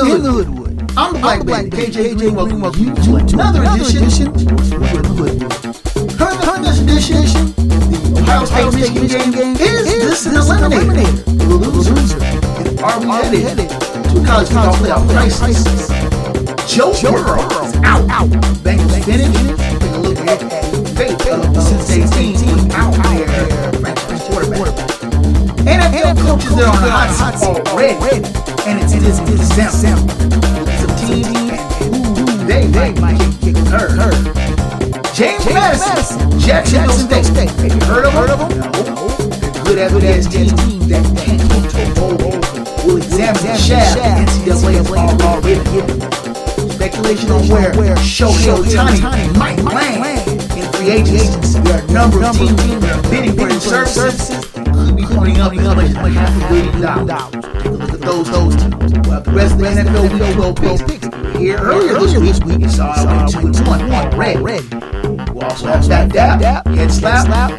the Hoodwood. I'm the Black Black KJ Green. Welcome you to another edition of the Hoodwood. Current this edition, the Ohio State Michigan game is this an eliminator? The loser. And are we headed to college football playoff crisis? Joe Burrow is out. Bengals finish. Take a look at the fate of the Cincinnati team without their franchise quarterback. NFL coaches that are on the hot seat. already, and it's this December. Some teams and they they might get hurt. James Madison, Jacksonville State. Have you heard of them? No. They're good evidence team. that can't a bowl. We'll examine the shaft NCAA already. Given. Speculation on where Shohei Ohtani might land in free agency. There are a number of teams that are bidding for his services be putting up as much as half a billion dollars. Take a look at those, those teams. Well, the rest of the NFL week 12 picks. Here earlier this week, you saw I went 2 and 1 already. We'll also have that dap, head slap,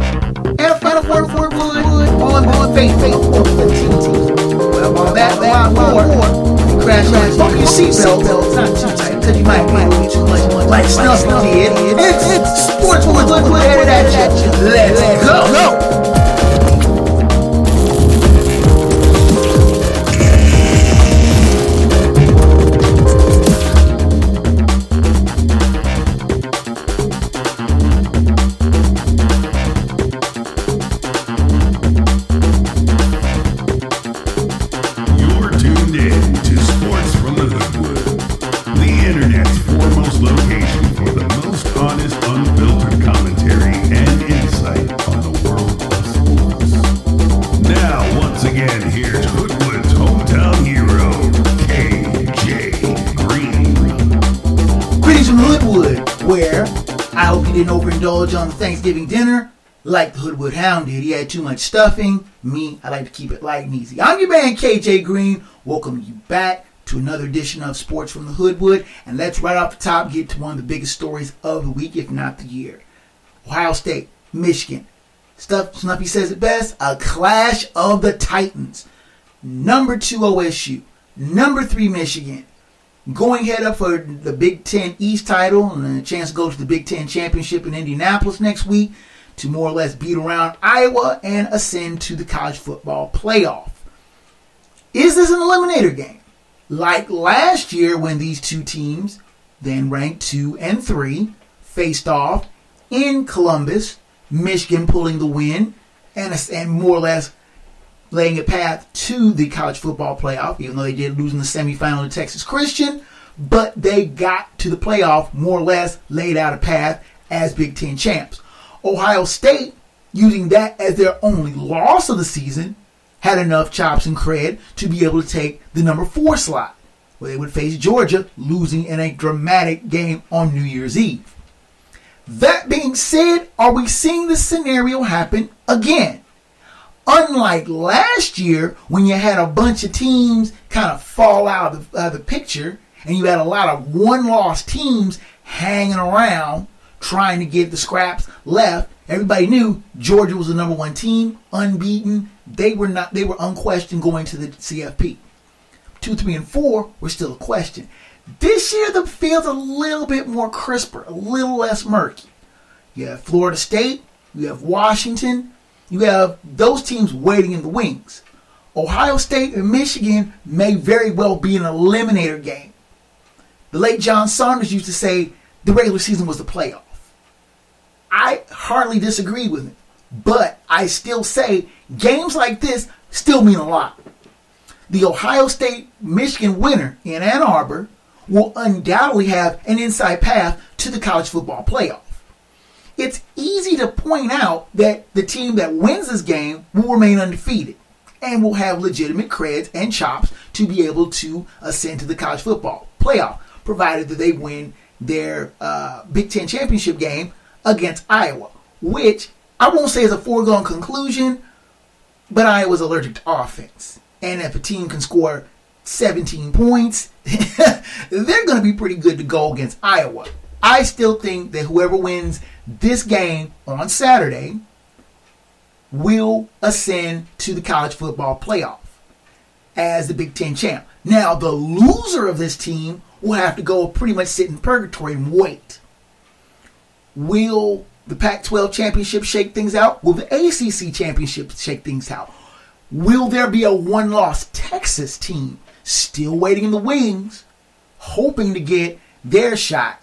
and a final word for it on on faith, faith, teams. Well, on that, that, more, you crash, crash, buckle your seatbelt. It's not too tight, because you might be too much, like Snuff did. It's, sports with Hoodwood headed at you. Let's go. go. Thanksgiving dinner like the Hoodwood Hound did. He had too much stuffing. Me, I like to keep it light and easy. I'm your man KJ Green. Welcome you back to another edition of Sports from the Hoodwood. And let's right off the top get to one of the biggest stories of the week, if not the year. Ohio State, Michigan. Stuff Snuffy says it best, a clash of the Titans. Number two OSU, number three Michigan, going head up for the Big Ten East title and a chance to go to the Big Ten Championship in Indianapolis next week to more or less beat around Iowa and ascend to the college football playoff. Is this an eliminator game? Like last year when these two teams, then ranked two and three, faced off in Columbus, Michigan pulling the win and, and more or less laying a path to the college football playoff, even though they did lose in the semifinal to Texas Christian. But they got to the playoff, more or less laid out a path as Big Ten champs. Ohio State, using that as their only loss of the season, had enough chops and cred to be able to take the number four slot, where they would face Georgia, losing in a dramatic game on New Year's Eve. That being said, are we seeing this scenario happen again? Unlike last year, when you had a bunch of teams kind of fall out of the, uh, the picture, and you had a lot of one-loss teams hanging around trying to get the scraps left. Everybody knew Georgia was the number one team, unbeaten. They were not. They were unquestioned going to the CFP. Two, three, and four were still a question. This year, the field's a little bit more crisper, a little less murky. You have Florida State, you have Washington, you have those teams waiting in the wings. Ohio State and Michigan may very well be an eliminator game. The late John Saunders used to say the regular season was the playoff. I hardly disagree with him, but I still say games like this still mean a lot. The Ohio State Michigan winner in Ann Arbor will undoubtedly have an inside path to the college football playoff. It's easy to point out that the team that wins this game will remain undefeated and will have legitimate creds and chops to be able to ascend to the college football playoff, provided that they win their uh, Big Ten championship game against Iowa, which I won't say is a foregone conclusion, but Iowa's allergic to offense. And if a team can score 17 points, they're going to be pretty good to go against Iowa. I still think that whoever wins this game on Saturday will ascend to the college football playoff as the Big Ten champ. Now, the loser of this team will have to go pretty much sit in purgatory and wait. Will the Pac 12 championship shake things out? Will the ACC championship shake things out? Will there be a one loss Texas team still waiting in the wings, hoping to get their shot?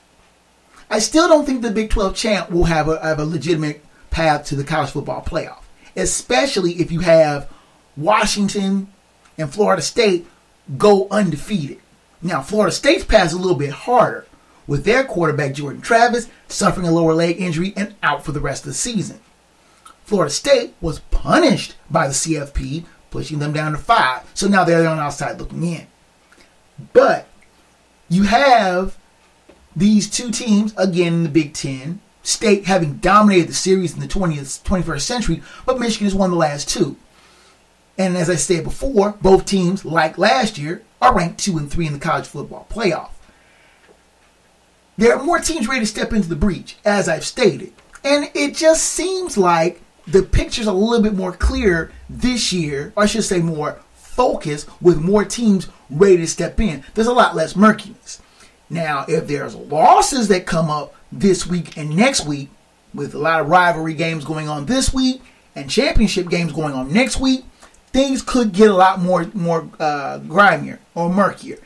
I still don't think the Big 12 champ will have a, have a legitimate path to the college football playoff, especially if you have Washington and Florida State go undefeated. Now, Florida State's path is a little bit harder, with their quarterback Jordan Travis suffering a lower leg injury and out for the rest of the season. Florida State was punished by the CFP, pushing them down to five, so now they're on the outside looking in. But you have these two teams again in the Big Ten. State having dominated the series in the 20th, 21st century, but Michigan has won the last two. And as I said before, both teams, like last year, are ranked two and three in the college football playoff. There are more teams ready to step into the breach, as I've stated. And it just seems like the picture's a little bit more clear this year, or I should say more focused, with more teams ready to step in. There's a lot less murkiness. Now, if there's losses that come up this week and next week, with a lot of rivalry games going on this week and championship games going on next week, things could get a lot more more uh, grimier or murkier.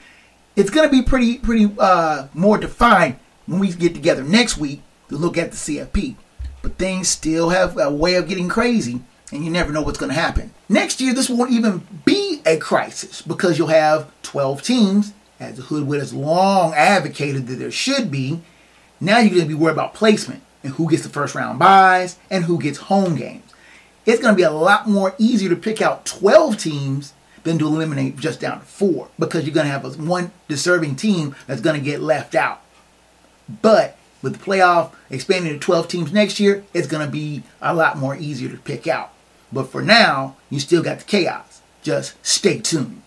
It's going to be pretty pretty uh, more defined when we get together next week to look at the CFP. But things still have a way of getting crazy, and you never know what's going to happen. Next year, this won't even be a crisis because you'll have 12 teams, as the Hoodwood has long advocated that there should be. Now you're going to be worried about placement and who gets the first round buys and who gets home games. It's going to be a lot more easier to pick out 12 teams than to eliminate just down to four because you're going to have a one deserving team that's going to get left out. But with the playoff expanding to 12 teams next year, it's going to be a lot more easier to pick out. But for now, you still got the chaos. Just stay tuned.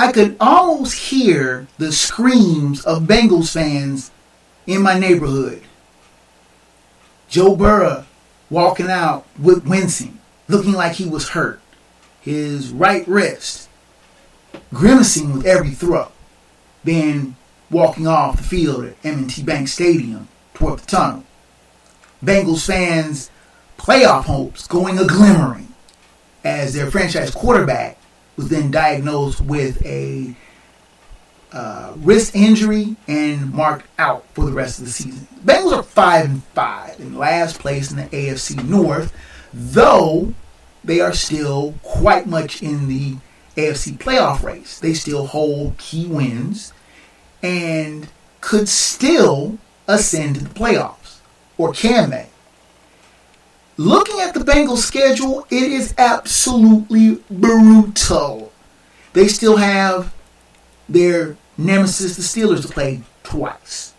I could almost hear the screams of Bengals fans in my neighborhood. Joe Burrow walking out with wincing, looking like he was hurt. His right wrist grimacing with every throw. Then walking off the field at M&T Bank Stadium toward the tunnel. Bengals fans' playoff hopes going a glimmering as their franchise quarterback was then diagnosed with a uh, wrist injury and marked out for the rest of the season. Bengals are five and five in last place in the AFC North, though they are still quite much in the AFC playoff race. They still hold key wins and could still ascend to the playoffs, or can they? Looking at the Bengals schedule, it is absolutely brutal. They still have their nemesis, the Steelers, to play twice.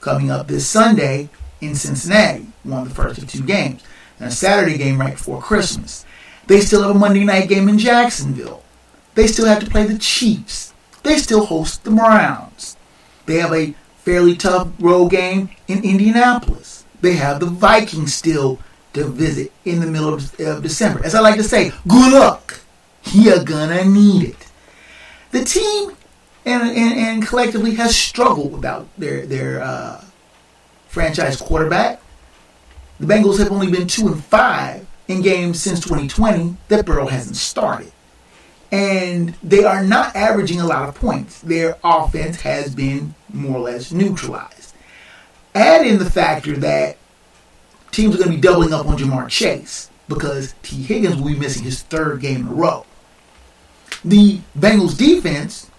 Coming up this Sunday in Cincinnati, one of the first of two games, and a Saturday game right before Christmas. They still have a Monday night game in Jacksonville. They still have to play the Chiefs. They still host the Browns. They have a fairly tough road game in Indianapolis. They have the Vikings still to visit in the middle of, December. As I like to say, good luck. You're gonna need it. The team and, and, and collectively has struggled without their their uh, franchise quarterback. The Bengals have only been two and five in games since 2020 that Burrow hasn't started. And they are not averaging a lot of points. Their offense has been more or less neutralized. Add in the factor that teams are going to be doubling up on Ja'Marr Chase because Tee Higgins will be missing his third game in a row. The Bengals defense,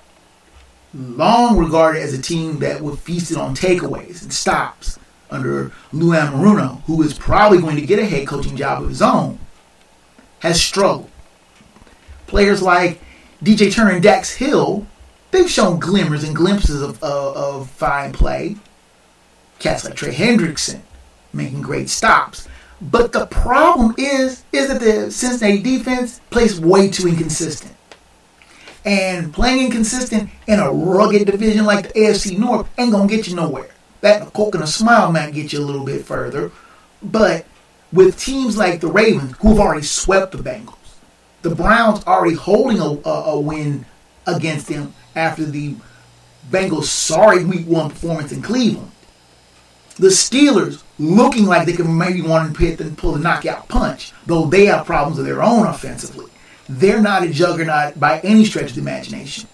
long regarded as a team that would feast on takeaways and stops under Lou Anarumo, who is probably going to get a head coaching job of his own, has struggled. Players like DJ Turner and Dax Hill, they've shown glimmers and glimpses of, of, of fine play. Cats like Trey Hendrickson, making great stops. But the problem is, is that the Cincinnati defense plays way too inconsistent. And playing inconsistent in a rugged division like the AFC North ain't gonna get you nowhere. That Coke and a smile might get you a little bit further, but with teams like the Ravens, who have already swept the Bengals, the Browns already holding a, a, a win against them after the Bengals' sorry Week One performance in Cleveland. The Steelers looking like they can maybe want to hit and pull the knockout punch, though they have problems of their own offensively. They're not a juggernaut by any stretch of the imagination.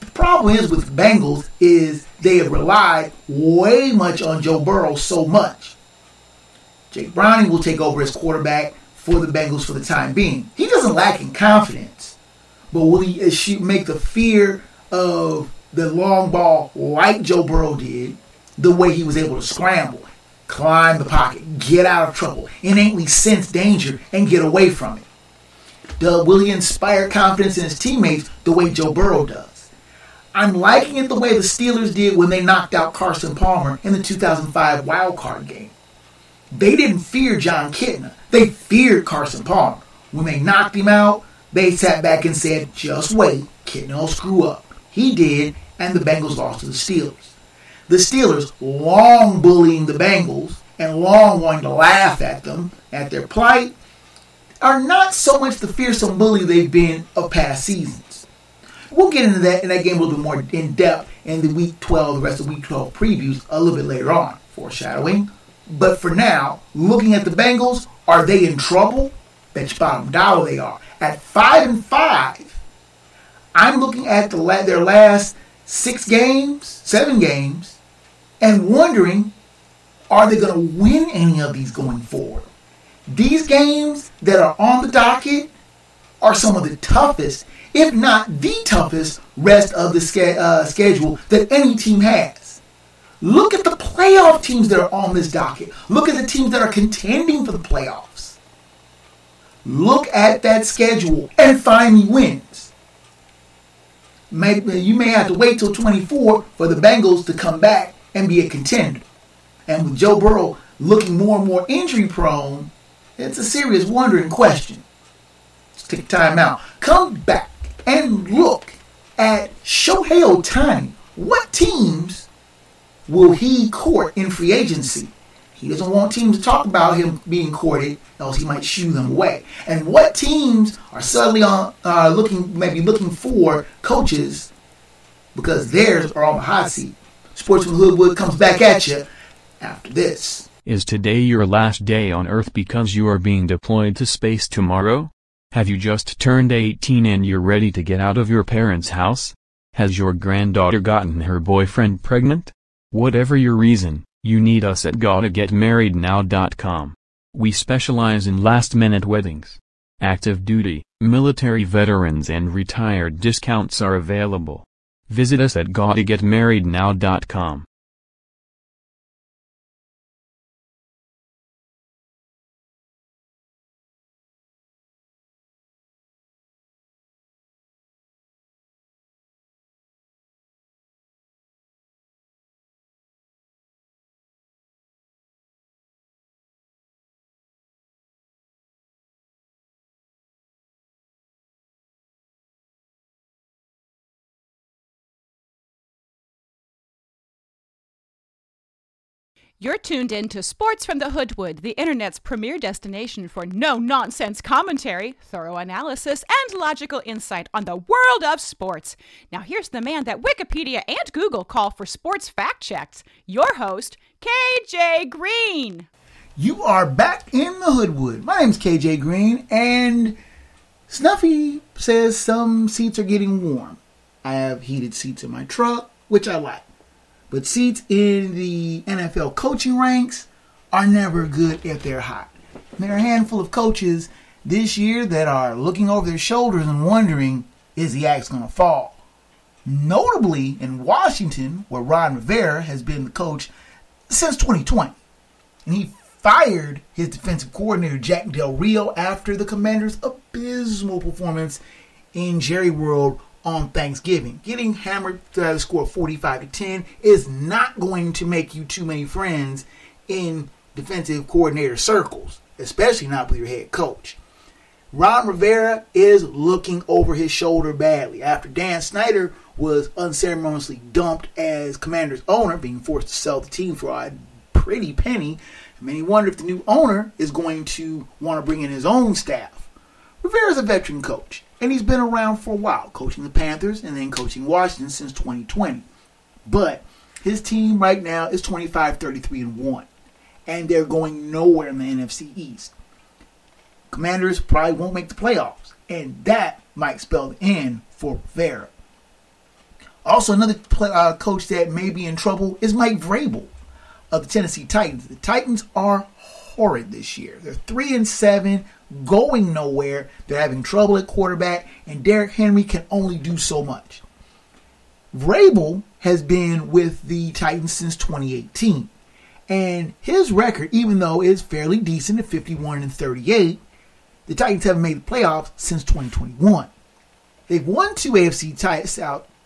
The problem is with Bengals is they have relied way much on Joe Burrow so much. Jake Browning will take over as quarterback for the Bengals for the time being. He doesn't lack in confidence, but will he make the fear of the long ball like Joe Burrow did, the way he was able to scramble, climb the pocket, get out of trouble, innately sense danger, and get away from it? The, will he inspire confidence in his teammates the way Joe Burrow does? I'm liking it the way the Steelers did when they knocked out Carson Palmer in the 2005 wild card game. They didn't fear Jon Kitna. They feared Carson Palmer. When they knocked him out, they sat back and said, just wait, Kitna will screw up. He did, and the Bengals lost to the Steelers. The Steelers, long bullying the Bengals and long wanting to laugh at them, at their plight, are not so much the fearsome bully they've been of past seasons. We'll get into that in that game a little bit more in depth in the Week 12, the rest of Week 12 previews a little bit later on. Foreshadowing. But for now, looking at the Bengals, are they in trouble? Bet you bottom dollar they are. At five and five, I'm looking at the their last six games, seven games, and wondering, are they going to win any of these going forward? These games that are on the docket are some of the toughest, if not the toughest, rest of the ske- uh, schedule that any team has. Look at the playoff teams that are on this docket. Look at the teams that are contending for the playoffs. Look at that schedule and find me wins. Maybe you may have to wait till 24 for the Bengals to come back and be a contender. And with Joe Burrow looking more and more injury prone, it's a serious wondering question. Let's take time out. Come back and look at Shohei Ohtani. What teams will he court in free agency? He doesn't want teams to talk about him being courted, else he might shoo them away. And what teams are suddenly on uh, looking, maybe looking for coaches because theirs are on the hot seat. Sportsman Hoodwood comes back at you after this. Is today your last day on Earth because you are being deployed to space tomorrow? Have you just turned 18 and you're ready to get out of your parents' house? Has your granddaughter gotten her boyfriend pregnant? Whatever your reason, you need us at gottagetmarriednow.com. We specialize in last-minute weddings. Active duty, military veterans and retired discounts are available. Visit us at gottagetmarriednow.com. You're tuned in to Sports from the Hoodwood, the internet's premier destination for no nonsense commentary, thorough analysis, and logical insight on the world of sports. Now, here's the man that Wikipedia and Google call for sports fact checks your host, KJ Green. You are back in the Hoodwood. My name's KJ Green, and Snuffy says some seats are getting warm. I have heated seats in my truck, which I like. But seats in the NFL coaching ranks are never good if they're hot. there are a handful of coaches this year that are looking over their shoulders and wondering, is the axe going to fall? Notably in Washington, where Ron Rivera has been the coach since 2020. And he fired his defensive coordinator, Jack Del Rio, after the commander's abysmal performance in Jerry World on Thanksgiving. Getting hammered to the score 45 to 10 is not going to make you too many friends in defensive coordinator circles, especially not with your head coach. Ron Rivera is looking over his shoulder badly after Dan Snyder was unceremoniously dumped as Commanders owner, being forced to sell the team for a pretty penny. Many wonder if the new owner is going to want to bring in his own staff. Rivera's a veteran coach, and he's been around for a while, coaching the Panthers and then coaching Washington since 2020. But his team right now is 25 33 and 1, and they're going nowhere in the NFC East. Commanders probably won't make the playoffs, and that might spell the end for Rivera. Also, another play, uh, coach that may be in trouble is Mike Vrabel of the Tennessee Titans. The Titans are horrid this year. They're three and seven, going nowhere. They're having trouble at quarterback, and Derrick Henry can only do so much. Vrabel has been with the Titans since 2018, and his record, even though it's fairly decent at 51 and 38, the Titans haven't made the playoffs since 2021. They've won two AFC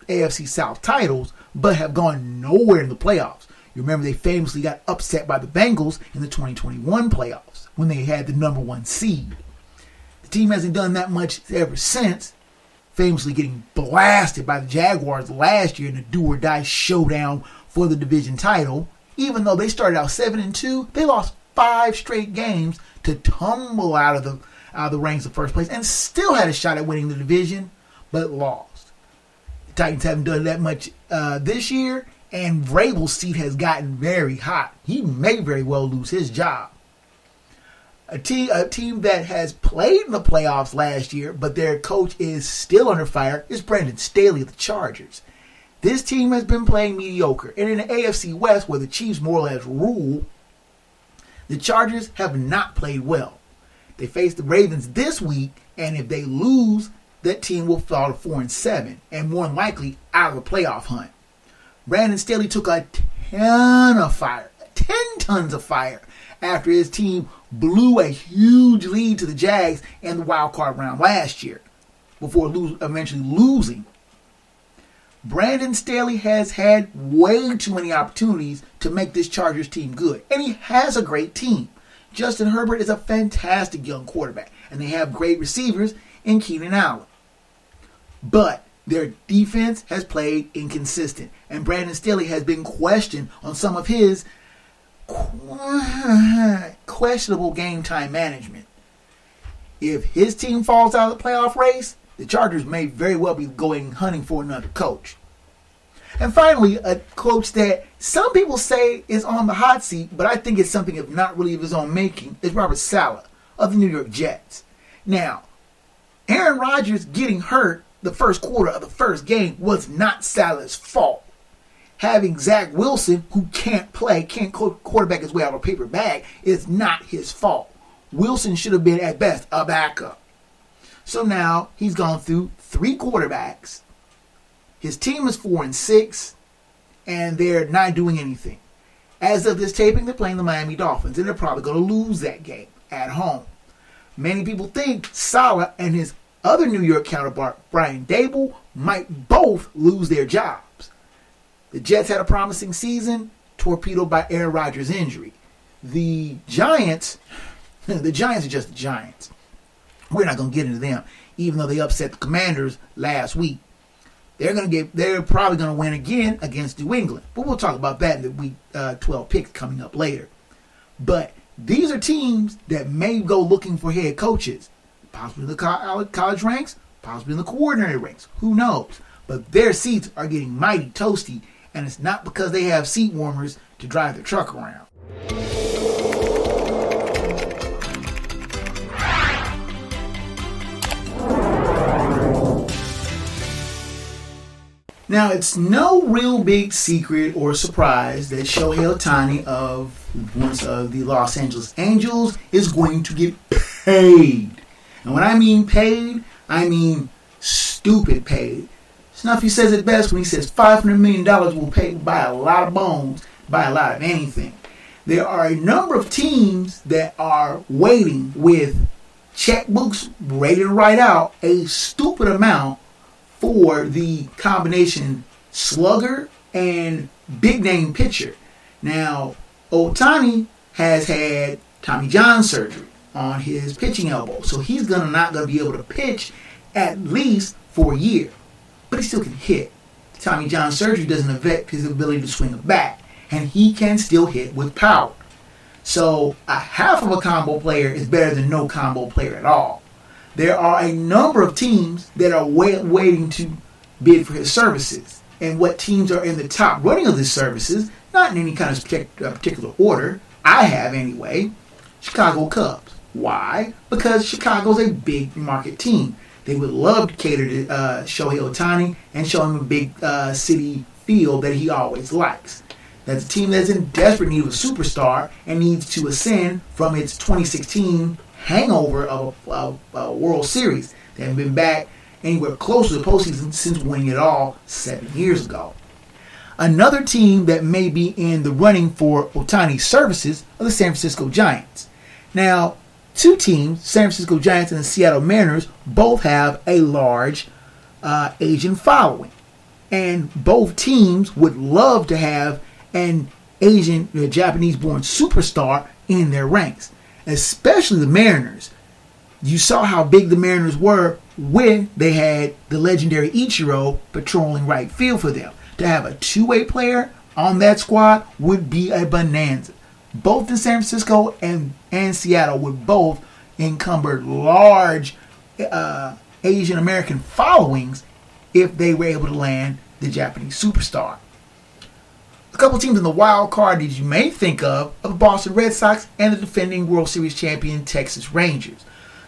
AFC South titles, but have gone nowhere in the playoffs. You remember they famously got upset by the Bengals in the 2021 playoffs when they had the number one seed. The team hasn't done that much ever since, famously getting blasted by the Jaguars last year in a do or die showdown for the division title. Even though they started out seven and two, they lost five straight games to tumble out of the out of the ranks of first place and still had a shot at winning the division, but lost. The Titans haven't done that much uh, this year, and Vrabel's seat has gotten very hot. He may very well lose his job. A team, a team that has played in the playoffs last year, but their coach is still under fire, is Brandon Staley of the Chargers. This team has been playing mediocre, and in the AFC West, where the Chiefs more or less rule, the Chargers have not played well. They face the Ravens this week, and if they lose, that team will fall to four and seven, and more than likely out of the playoff hunt. Brandon Staley took a ton of fire, ten tons of fire, after his team blew a huge lead to the Jags in the wild card round last year, before lose, eventually losing. Brandon Staley has had way too many opportunities to make this Chargers team good, and he has a great team. Justin Herbert is a fantastic young quarterback, and they have great receivers in Keenan Allen. But their defense has played inconsistent, and Brandon Staley has been questioned on some of his questionable game time management. If his team falls out of the playoff race, the Chargers may very well be going hunting for another coach. And finally, a coach that some people say is on the hot seat, but I think it's something of not really of his own making, is Robert Saleh of the New York Jets. Now, Aaron Rodgers getting hurt the first quarter of the first game was not Saleh's fault. Having Zach Wilson, who can't play, can't quarterback his way out of a paper bag, is not his fault. Wilson should have been at best a backup. So now he's gone through three quarterbacks. His team is four and six, and they're not doing anything. As of this taping, they're playing the Miami Dolphins, and they're probably going to lose that game at home. Many people think Saleh and his other New York counterpart, Brian Daboll, might both lose their jobs. The Jets had a promising season, torpedoed by Aaron Rodgers' injury. The Giants, the Giants are just the Giants. We're not going to get into them, even though they upset the Commanders last week. They're going to get. They're probably going to win again against New England, but we'll talk about that in the week uh, 12 picks coming up later. But these are teams that may go looking for head coaches, possibly in the college ranks, possibly in the coordinator ranks. Who knows? But their seats are getting mighty toasty, and it's not because they have seat warmers to drive their truck around. Now, it's no real big secret or surprise that Shohei Ohtani of once of the Los Angeles Angels is going to get paid. And when I mean paid, I mean stupid paid. Snuffy says it best when he says $500 million will pay buy a lot of bones, buy a lot of anything. There are a number of teams that are waiting with checkbooks ready to write out a stupid amount for the combination slugger and big name pitcher. Now, Ohtani has had Tommy John surgery. on his pitching elbow. So he's gonna not gonna be able to pitch at least for a year. But he still can hit. Tommy John surgery doesn't affect his ability to swing a bat. And he can still hit with power. So a half of a combo player is better than no combo player at all. There are a number of teams that are wait, waiting to bid for his services. And what teams are in the top running of his services, not in any kind of uh, particular order, I have anyway, Chicago Cubs. Why? Because Chicago's a big market team. They would love to cater to uh, Shohei Ohtani and show him a big uh, city feel that he always likes. That's a team that's in desperate need of a superstar and needs to ascend from its 2016 hangover of a, of a World Series. They haven't been back anywhere close to the postseason since winning it all seven years ago. Another team that may be in the running for Ohtani's services are the San Francisco Giants. Now, two teams, San Francisco Giants and the Seattle Mariners, both have a large uh, Asian following. And both teams would love to have an Asian, uh, Japanese born superstar in their ranks, especially the Mariners. You saw how big the Mariners were when they had the legendary Ichiro patrolling right field for them to have a two way player on that squad would be a bonanza. Both in San Francisco and, and Seattle would both encumber large uh, Asian American followings if they were able to land the Japanese superstar. A couple teams in the wild card that you may think of are the Boston Red Sox and the defending World Series champion Texas Rangers.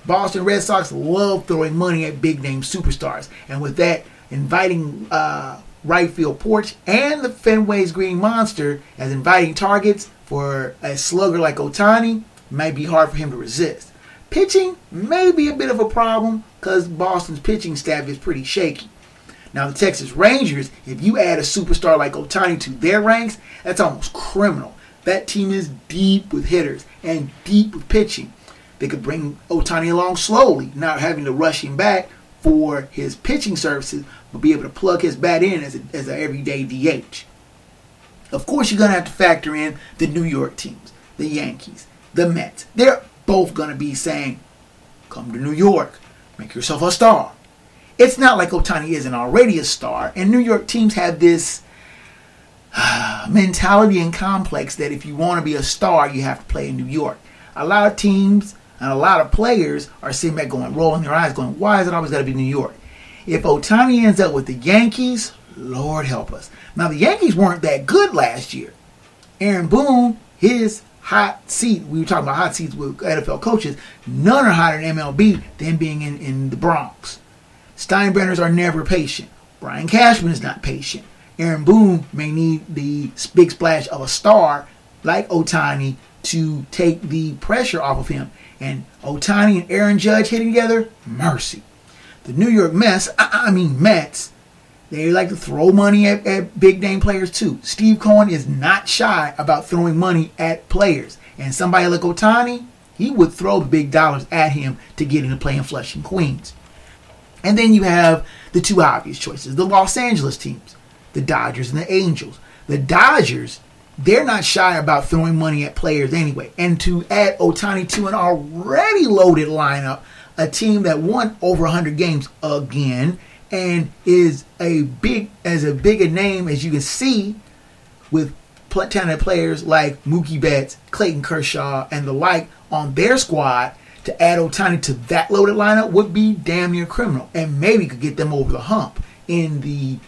Boston Red Sox love throwing money at big name superstars, and with that, inviting uh, right field porch and the Fenway's Green Monster as inviting targets for a slugger like Ohtani might be hard for him to resist. Pitching may be a bit of a problem because Boston's pitching staff is pretty shaky. Now, the Texas Rangers, if you add a superstar like Ohtani to their ranks, that's almost criminal. That team is deep with hitters and deep with pitching. They could bring Ohtani along slowly, not having to rush him back for his pitching services, but be able to plug his bat in as, a, as an everyday DH. Of course, you're going to have to factor in the New York teams, the Yankees, the Mets. They're both going to be saying, come to New York, make yourself a star. It's not like Ohtani isn't already a star, and New York teams have this mentality and complex that if you want to be a star, you have to play in New York. A lot of teams and a lot of players are sitting back going, rolling their eyes, going, why is it always got to be New York? If Ohtani ends up with the Yankees, Lord help us. Now, the Yankees weren't that good last year. Aaron Boone, his hot seat, we were talking about hot seats with NFL coaches, none are hotter in MLB than being in, in the Bronx. Steinbrenners are never patient. Brian Cashman is not patient. Aaron Boone may need the big splash of a star like Ohtani to take the pressure off of him. And Ohtani and Aaron Judge hitting together, mercy. The New York Mets, I mean Mets, they like to throw money at, at big name players too. Steve Cohen is not shy about throwing money at players. And somebody like Ohtani, he would throw big dollars at him to get him to play in Flushing Queens. And then you have the two obvious choices the Los Angeles teams, the Dodgers and the Angels. The Dodgers they're not shy about throwing money at players anyway. And to add Ohtani to an already loaded lineup, a team that won over 100 games again and is a big as a big a name as you can see with talented players like Mookie Betts, Clayton Kershaw, and the like on their squad. To add Ohtani to that loaded lineup would be damn near criminal, and maybe could get them over the hump in the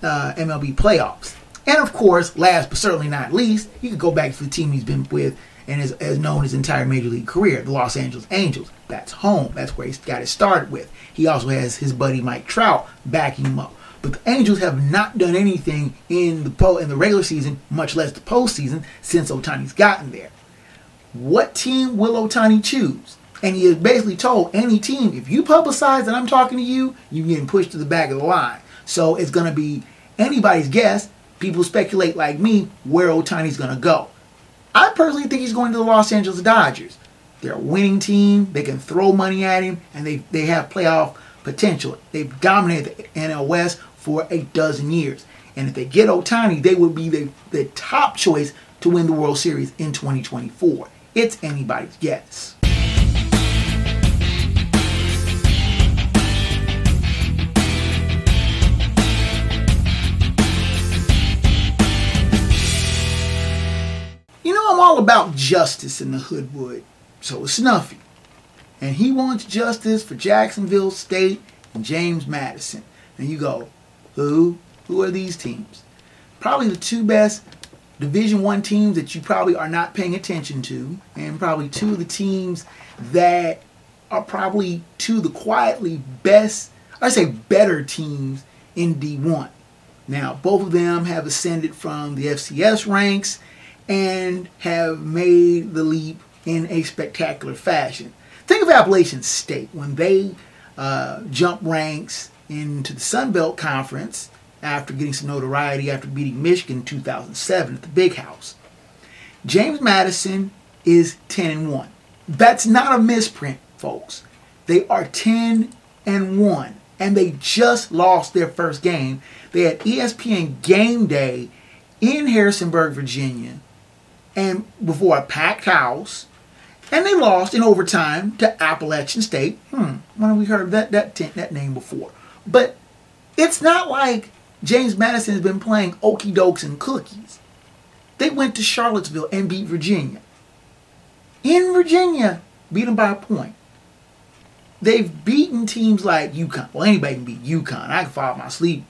uh, MLB playoffs. And of course, last but certainly not least, you could go back to the team he's been with and has, has known his entire major league career, the Los Angeles Angels. That's home. That's where he's got it started with. He also has his buddy Mike Trout backing him up. But the Angels have not done anything in the po- in the regular season, much less the postseason, since Ohtani's gotten there. What team will Ohtani choose? And he has basically told any team, if you publicize that I'm talking to you, you're getting pushed to the back of the line. So it's going to be anybody's guess people speculate like me where Ohtani's going to go. I personally think he's going to the Los Angeles Dodgers. They're a winning team. They can throw money at him, and they, they have playoff potential. They've dominated the NL West for a dozen years. And if they get Ohtani, they would be the, the top choice to win the World Series in 2024. It's anybody's guess. I'm all about justice in the Hoodwood. So is Snuffy. And he wants justice for Jacksonville State and James Madison. And you go, who? Who are these teams? Probably the two best Division One teams that you probably are not paying attention to, and probably two of the teams that are probably two of the quietly best, I say better teams in D1. Now, both of them have ascended from the FCS ranks and have made the leap in a spectacular fashion. Think of Appalachian State when they uh, jump ranks into the Sun Belt Conference after getting some notoriety after beating Michigan in 2007 at the Big House. James Madison is 10 and 1. That's not a misprint, folks. They are 10 and 1 and they just lost their first game. They had ESPN game day in Harrisonburg, Virginia, and before a packed house. And they lost in overtime to Appalachian State. Hmm, when have we heard that that that name before? But it's not like James Madison has been playing okey dokes and cookies. They went to Charlottesville and beat Virginia. In Virginia, beat them by a point. They've beaten teams like UConn. Well, anybody can beat UConn. I can fall out my sleep,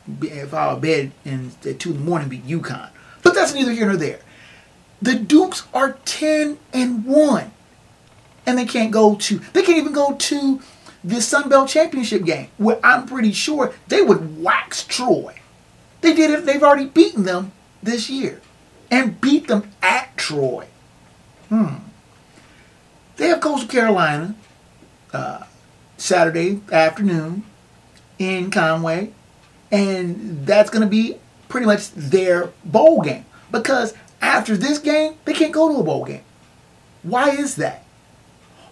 fall out of bed, at two in the morning beat UConn. But that's neither here nor there. The Dukes are ten and one, and they can't go to. They can't even go to the Sun Belt Championship game, where I'm pretty sure they would wax Troy. They did it. They've already beaten them this year, and beat them at Troy. Hmm. They have Coastal Carolina uh, Saturday afternoon in Conway, and that's going to be pretty much their bowl game because after this game they can't go to a bowl game. Why is that?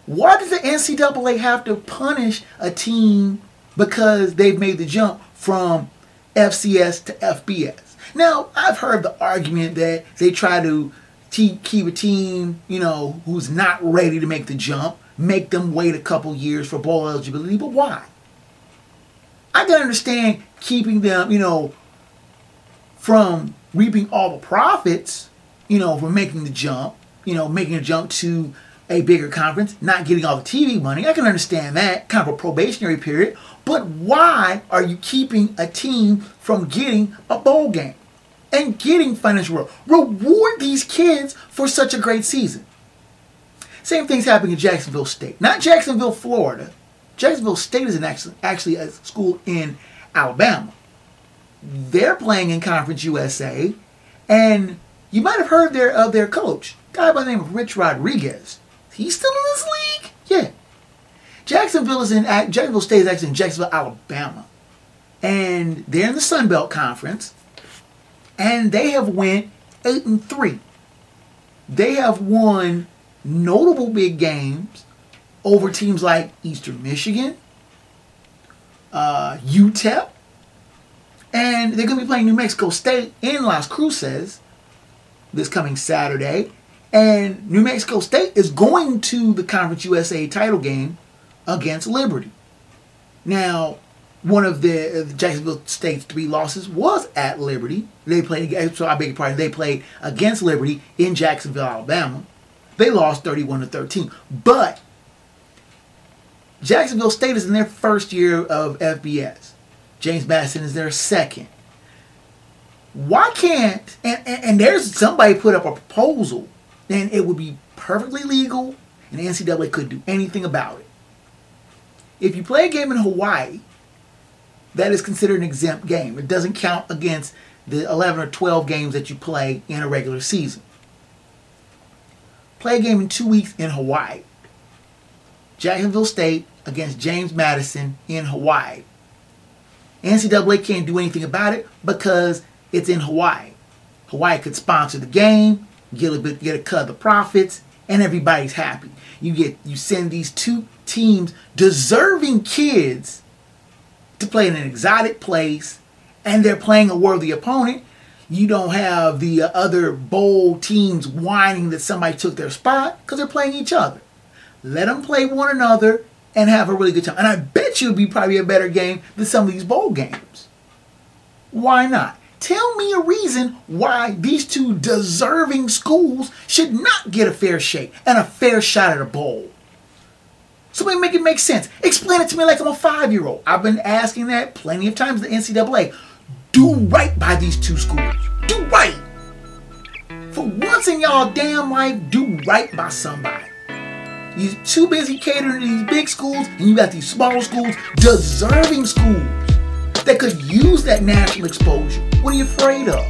Why does the NCAA have to punish a team because they've made the jump from FCS to FBS? Now, I've heard the argument that they try to keep a team, you know, who's not ready to make the jump, make them wait a couple years for bowl eligibility, but why? I can understand keeping them, you know, from reaping all the profits, you know, from making the jump, you know, making a jump to a bigger conference, not getting all the TV money. I can understand that, kind of a probationary period. But why are you keeping a team from getting a bowl game and getting financial reward? Reward these kids for such a great season. Same thing's happening in Jacksonville State. Not Jacksonville, Florida. Jacksonville State is an actually, actually a school in Alabama. They're playing in Conference USA, and you might have heard their of their coach, guy by the name of Rich Rodriguez. He's still in this league? Yeah. Jacksonville is in Jacksonville State is actually in Jacksonville, Alabama. And they're in the Sun Belt Conference. And they have went eight and three. They have won notable big games over teams like Eastern Michigan, uh, UTEP, and they're going to be playing New Mexico State in Las Cruces this coming Saturday. And New Mexico State is going to the Conference USA title game against Liberty. Now, one of the, the Jacksonville State's three losses was at Liberty. They played, so I beg your pardon, they played against Liberty in Jacksonville, Alabama. They lost 31 to 13. But Jacksonville State is in their first year of FBS. James Madison is their second. Why can't and, and, and there's somebody put up a proposal, and it would be perfectly legal, and NCAA couldn't do anything about it. If you play a game in Hawaii, that is considered an exempt game. It doesn't count against the 11 or 12 games that you play in a regular season. Play a game in two weeks in Hawaii. Jacksonville State against James Madison in Hawaii. NCAA can't do anything about it because it's in Hawaii. Hawaii could sponsor the game, get a bit, get a cut of the profits, and everybody's happy. You get you send these two teams, deserving kids, to play in an exotic place, and they're playing a worthy opponent. You don't have the uh, other bowl teams whining that somebody took their spot because they're playing each other. Let them play one another and have a really good time. And I bet you it'd be probably a better game than some of these bowl games. Why not? Tell me a reason why these two deserving schools should not get a fair shake and a fair shot at a bowl. Somebody make it make sense. Explain it to me like I'm a five year old. I've been asking that plenty of times. The NCAA. Do right by these two schools. Do right. For once in y'all damn life, do right by somebody. You're too busy catering to these big schools, and you got these small schools, deserving schools that could use that national exposure. What are you afraid of?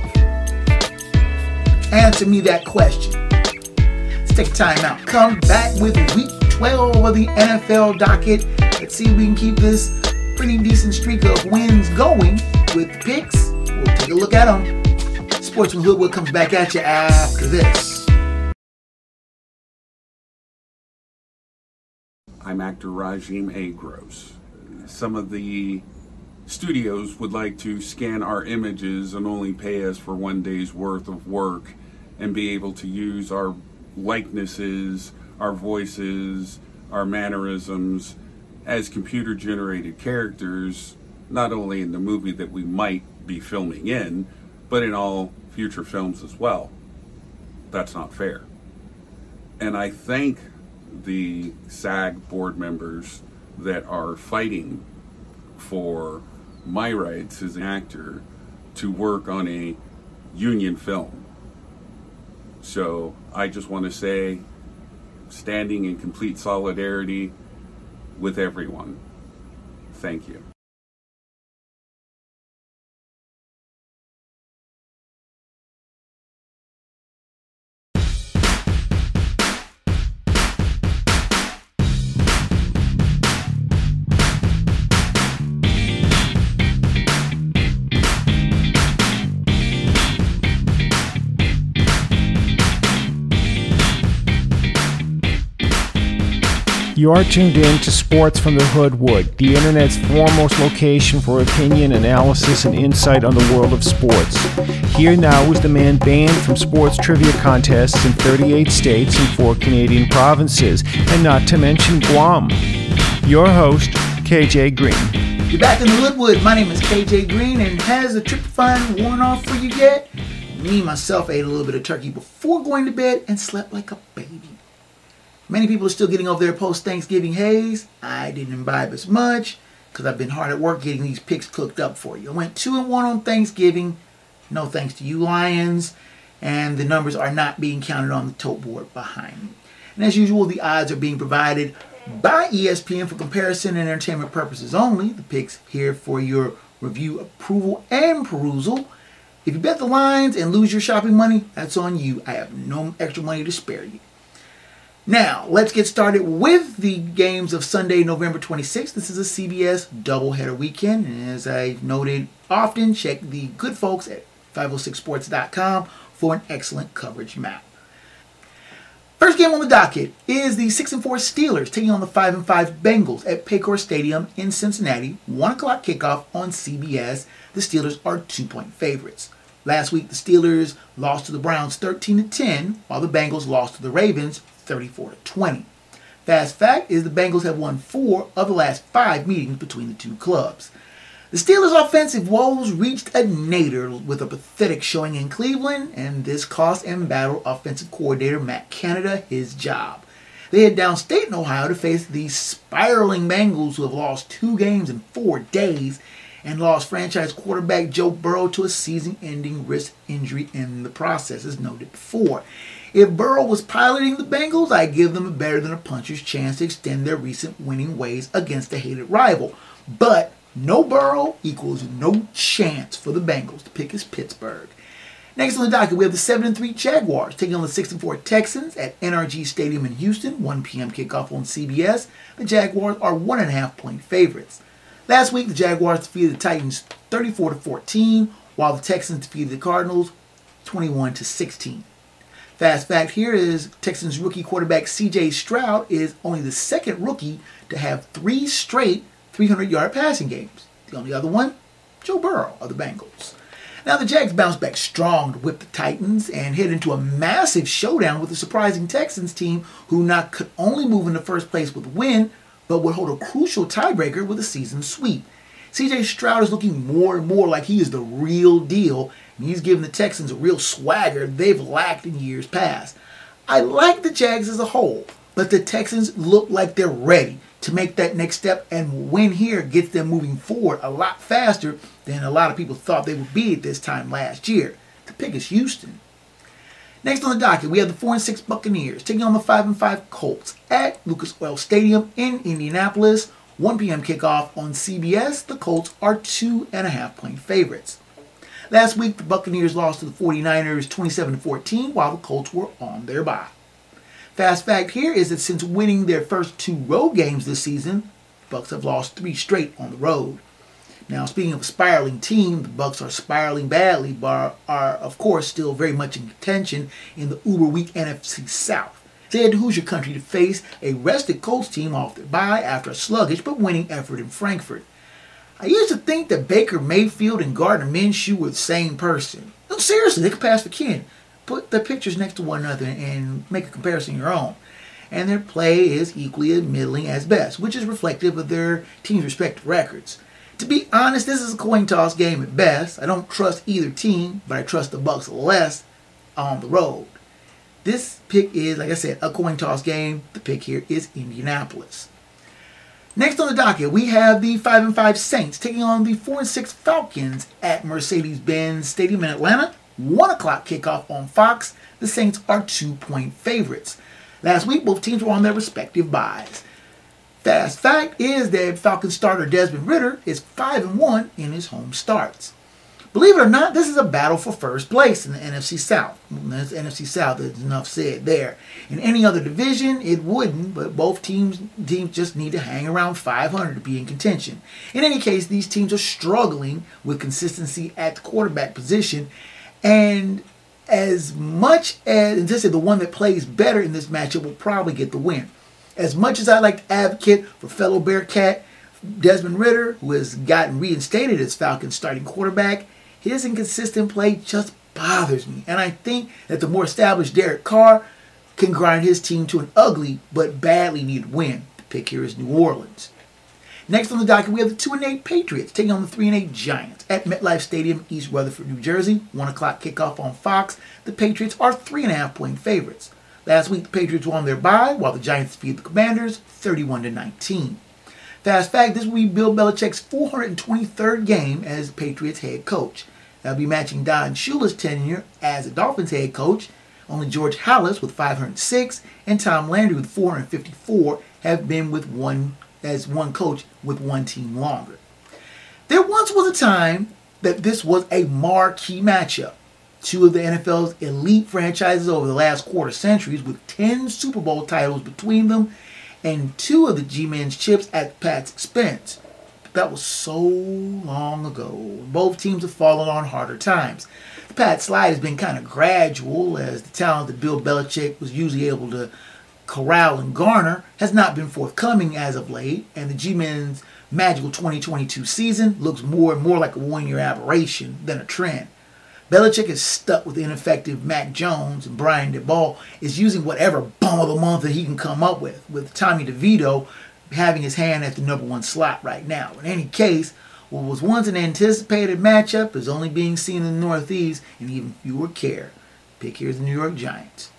Answer me that question. Let's take time out. Come back with week 12 of the NFL docket. Let's see if we can keep this pretty decent streak of wins going with picks. We'll take a look at them. Sportsman Hoodwood comes back at you after this. I'm actor Rajim A. Gross. Some of the studios would like to scan our images and only pay us for one day's worth of work and be able to use our likenesses, our voices, our mannerisms as computer generated characters, not only in the movie that we might be filming in, but in all future films as well. That's not fair. And I thank the SAG board members that are fighting for my rights as an actor to work on a union film. So I just want to say, standing in complete solidarity with everyone. Thank you. You are tuned in to Sports from the Hoodwood, the internet's foremost location for opinion, analysis, and insight on the world of sports. Here now is the man banned from sports trivia contests in 38 states and four Canadian provinces, and not to mention Guam. Your host, KJ Green. You're back in the Hoodwood. My name is KJ Green, and has the tryptophan worn off for you yet? Me, myself, ate a little bit of turkey before going to bed and slept like a baby. Many people are still getting over their post Thanksgiving haze. I didn't imbibe as much because I've been hard at work getting these picks cooked up for you. I went two and one on Thanksgiving. No thanks to you, Lions. And the numbers are not being counted on the tote board behind me. And as usual, the odds are being provided by ESPN for comparison and entertainment purposes only. The picks here for your review, approval, and perusal. If you bet the lines and lose your shopping money, that's on you. I have no extra money to spare you. Now, let's get started with the games of Sunday, November 26th. This is a CBS doubleheader weekend. And as I've noted often, check the good folks at 506sports.com for an excellent coverage map. First game on the docket is the 6 and 4 Steelers taking on the 5 and 5 Bengals at Paycor Stadium in Cincinnati. 1 o'clock kickoff on CBS. The Steelers are two point favorites. Last week, the Steelers lost to the Browns 13 to 10, while the Bengals lost to the Ravens 34 to 20. Fast fact is the Bengals have won four of the last five meetings between the two clubs. The Steelers' offensive woes reached a nadir with a pathetic showing in Cleveland, and this cost Embattled offensive coordinator Matt Canada his job. They head downstate in Ohio to face the spiraling Bengals, who have lost two games in four days and lost franchise quarterback Joe Burrow to a season ending wrist injury in the process, as noted before. If Burrow was piloting the Bengals, I'd give them a better than a puncher's chance to extend their recent winning ways against a hated rival. But no Burrow equals no chance for the Bengals to pick his Pittsburgh. Next on the docket, we have the 7 and 3 Jaguars taking on the 6 and 4 Texans at NRG Stadium in Houston. 1 p.m. kickoff on CBS. The Jaguars are one and a half point favorites. Last week, the Jaguars defeated the Titans 34 to 14, while the Texans defeated the Cardinals 21 to 16. Fast fact here is Texans rookie quarterback CJ Stroud is only the second rookie to have three straight 300 yard passing games. The only other one, Joe Burrow of the Bengals. Now the Jags bounced back strong to whip the Titans and head into a massive showdown with the surprising Texans team who not could only move into first place with a win, but would hold a crucial tiebreaker with a season sweep. CJ Stroud is looking more and more like he is the real deal, he's giving the Texans a real swagger they've lacked in years past. I like the Jags as a whole, but the Texans look like they're ready to make that next step, and win here gets them moving forward a lot faster than a lot of people thought they would be at this time last year. The pick is Houston. Next on the docket, we have the 4 and 6 Buccaneers taking on the 5 and 5 Colts at Lucas Oil Stadium in Indianapolis. 1 p.m. kickoff on CBS. The Colts are two and a half point favorites. Last week, the Buccaneers lost to the 49ers 27 14, while the Colts were on their bye. Fast fact here is that since winning their first two road games this season, the Bucs have lost three straight on the road. Now, speaking of a spiraling team, the Bucs are spiraling badly, but are, of course still very much in contention in the uber weak NFC South. They had the Hoosier country to face a rested Colts team off their bye after a sluggish but winning effort in Frankfurt. I used to think that Baker Mayfield and Gardner Minshew were the same person. No, seriously, they could pass for kin. Put the pictures next to one another and make a comparison your own. And their play is equally as middling as best, which is reflective of their team's respective records. To be honest, this is a coin toss game at best. I don't trust either team, but I trust the Bucs less on the road. This pick is, like I said, a coin toss game. The pick here is Indianapolis. Next on the docket, we have the 5 and 5 Saints taking on the 4 and 6 Falcons at Mercedes Benz Stadium in Atlanta. 1 o'clock kickoff on Fox. The Saints are two point favorites. Last week, both teams were on their respective byes. Fast fact is that Falcons starter Desmond Ridder is 5 and 1 in his home starts. Believe it or not, this is a battle for first place in the NFC South. NFC South, there's enough said there. In any other division, it wouldn't, but both teams teams just need to hang around 500 to be in contention. In any case, these teams are struggling with consistency at the quarterback position, and as much as, and just say the one that plays better in this matchup will probably get the win. As much as I like to advocate for fellow Bearcat Desmond Ridder, who has gotten reinstated as Falcons starting quarterback, his inconsistent play just bothers me. And I think that the more established Derek Carr can grind his team to an ugly but badly needed win. The pick here is New Orleans. Next on the docket, we have the 2 and 8 Patriots taking on the 3 and 8 Giants at MetLife Stadium, East Rutherford, New Jersey. 1 o'clock kickoff on Fox. The Patriots are 3.5 point favorites. Last week, the Patriots won their bye, while the Giants defeated the Commanders 31 to 19. Fast fact, this will be Bill Belichick's 423rd game as Patriots head coach. That'll be matching Don Shula's tenure as a Dolphins head coach. Only George Halas with 506 and Tom Landry with 454 have been with one as one coach with one team longer. There once was a time that this was a marquee matchup. Two of the NFL's elite franchises over the last quarter centuries with 10 Super Bowl titles between them and two of the G-Men's chips at Pat's expense. But that was so long ago. Both teams have fallen on harder times. The Pat slide has been kind of gradual as the talent that Bill Belichick was usually able to corral and garner has not been forthcoming as of late, and the G-Men's magical 2022 season looks more and more like a one-year aberration than a trend. Belichick is stuck with ineffective Mac Jones, and Brian Daboll is using whatever bum of the month that he can come up with, with Tommy DeVito having his hand at the number one slot right now. In any case, what was once an anticipated matchup is only being seen in the Northeast and even fewer care. Pick here is the New York Giants.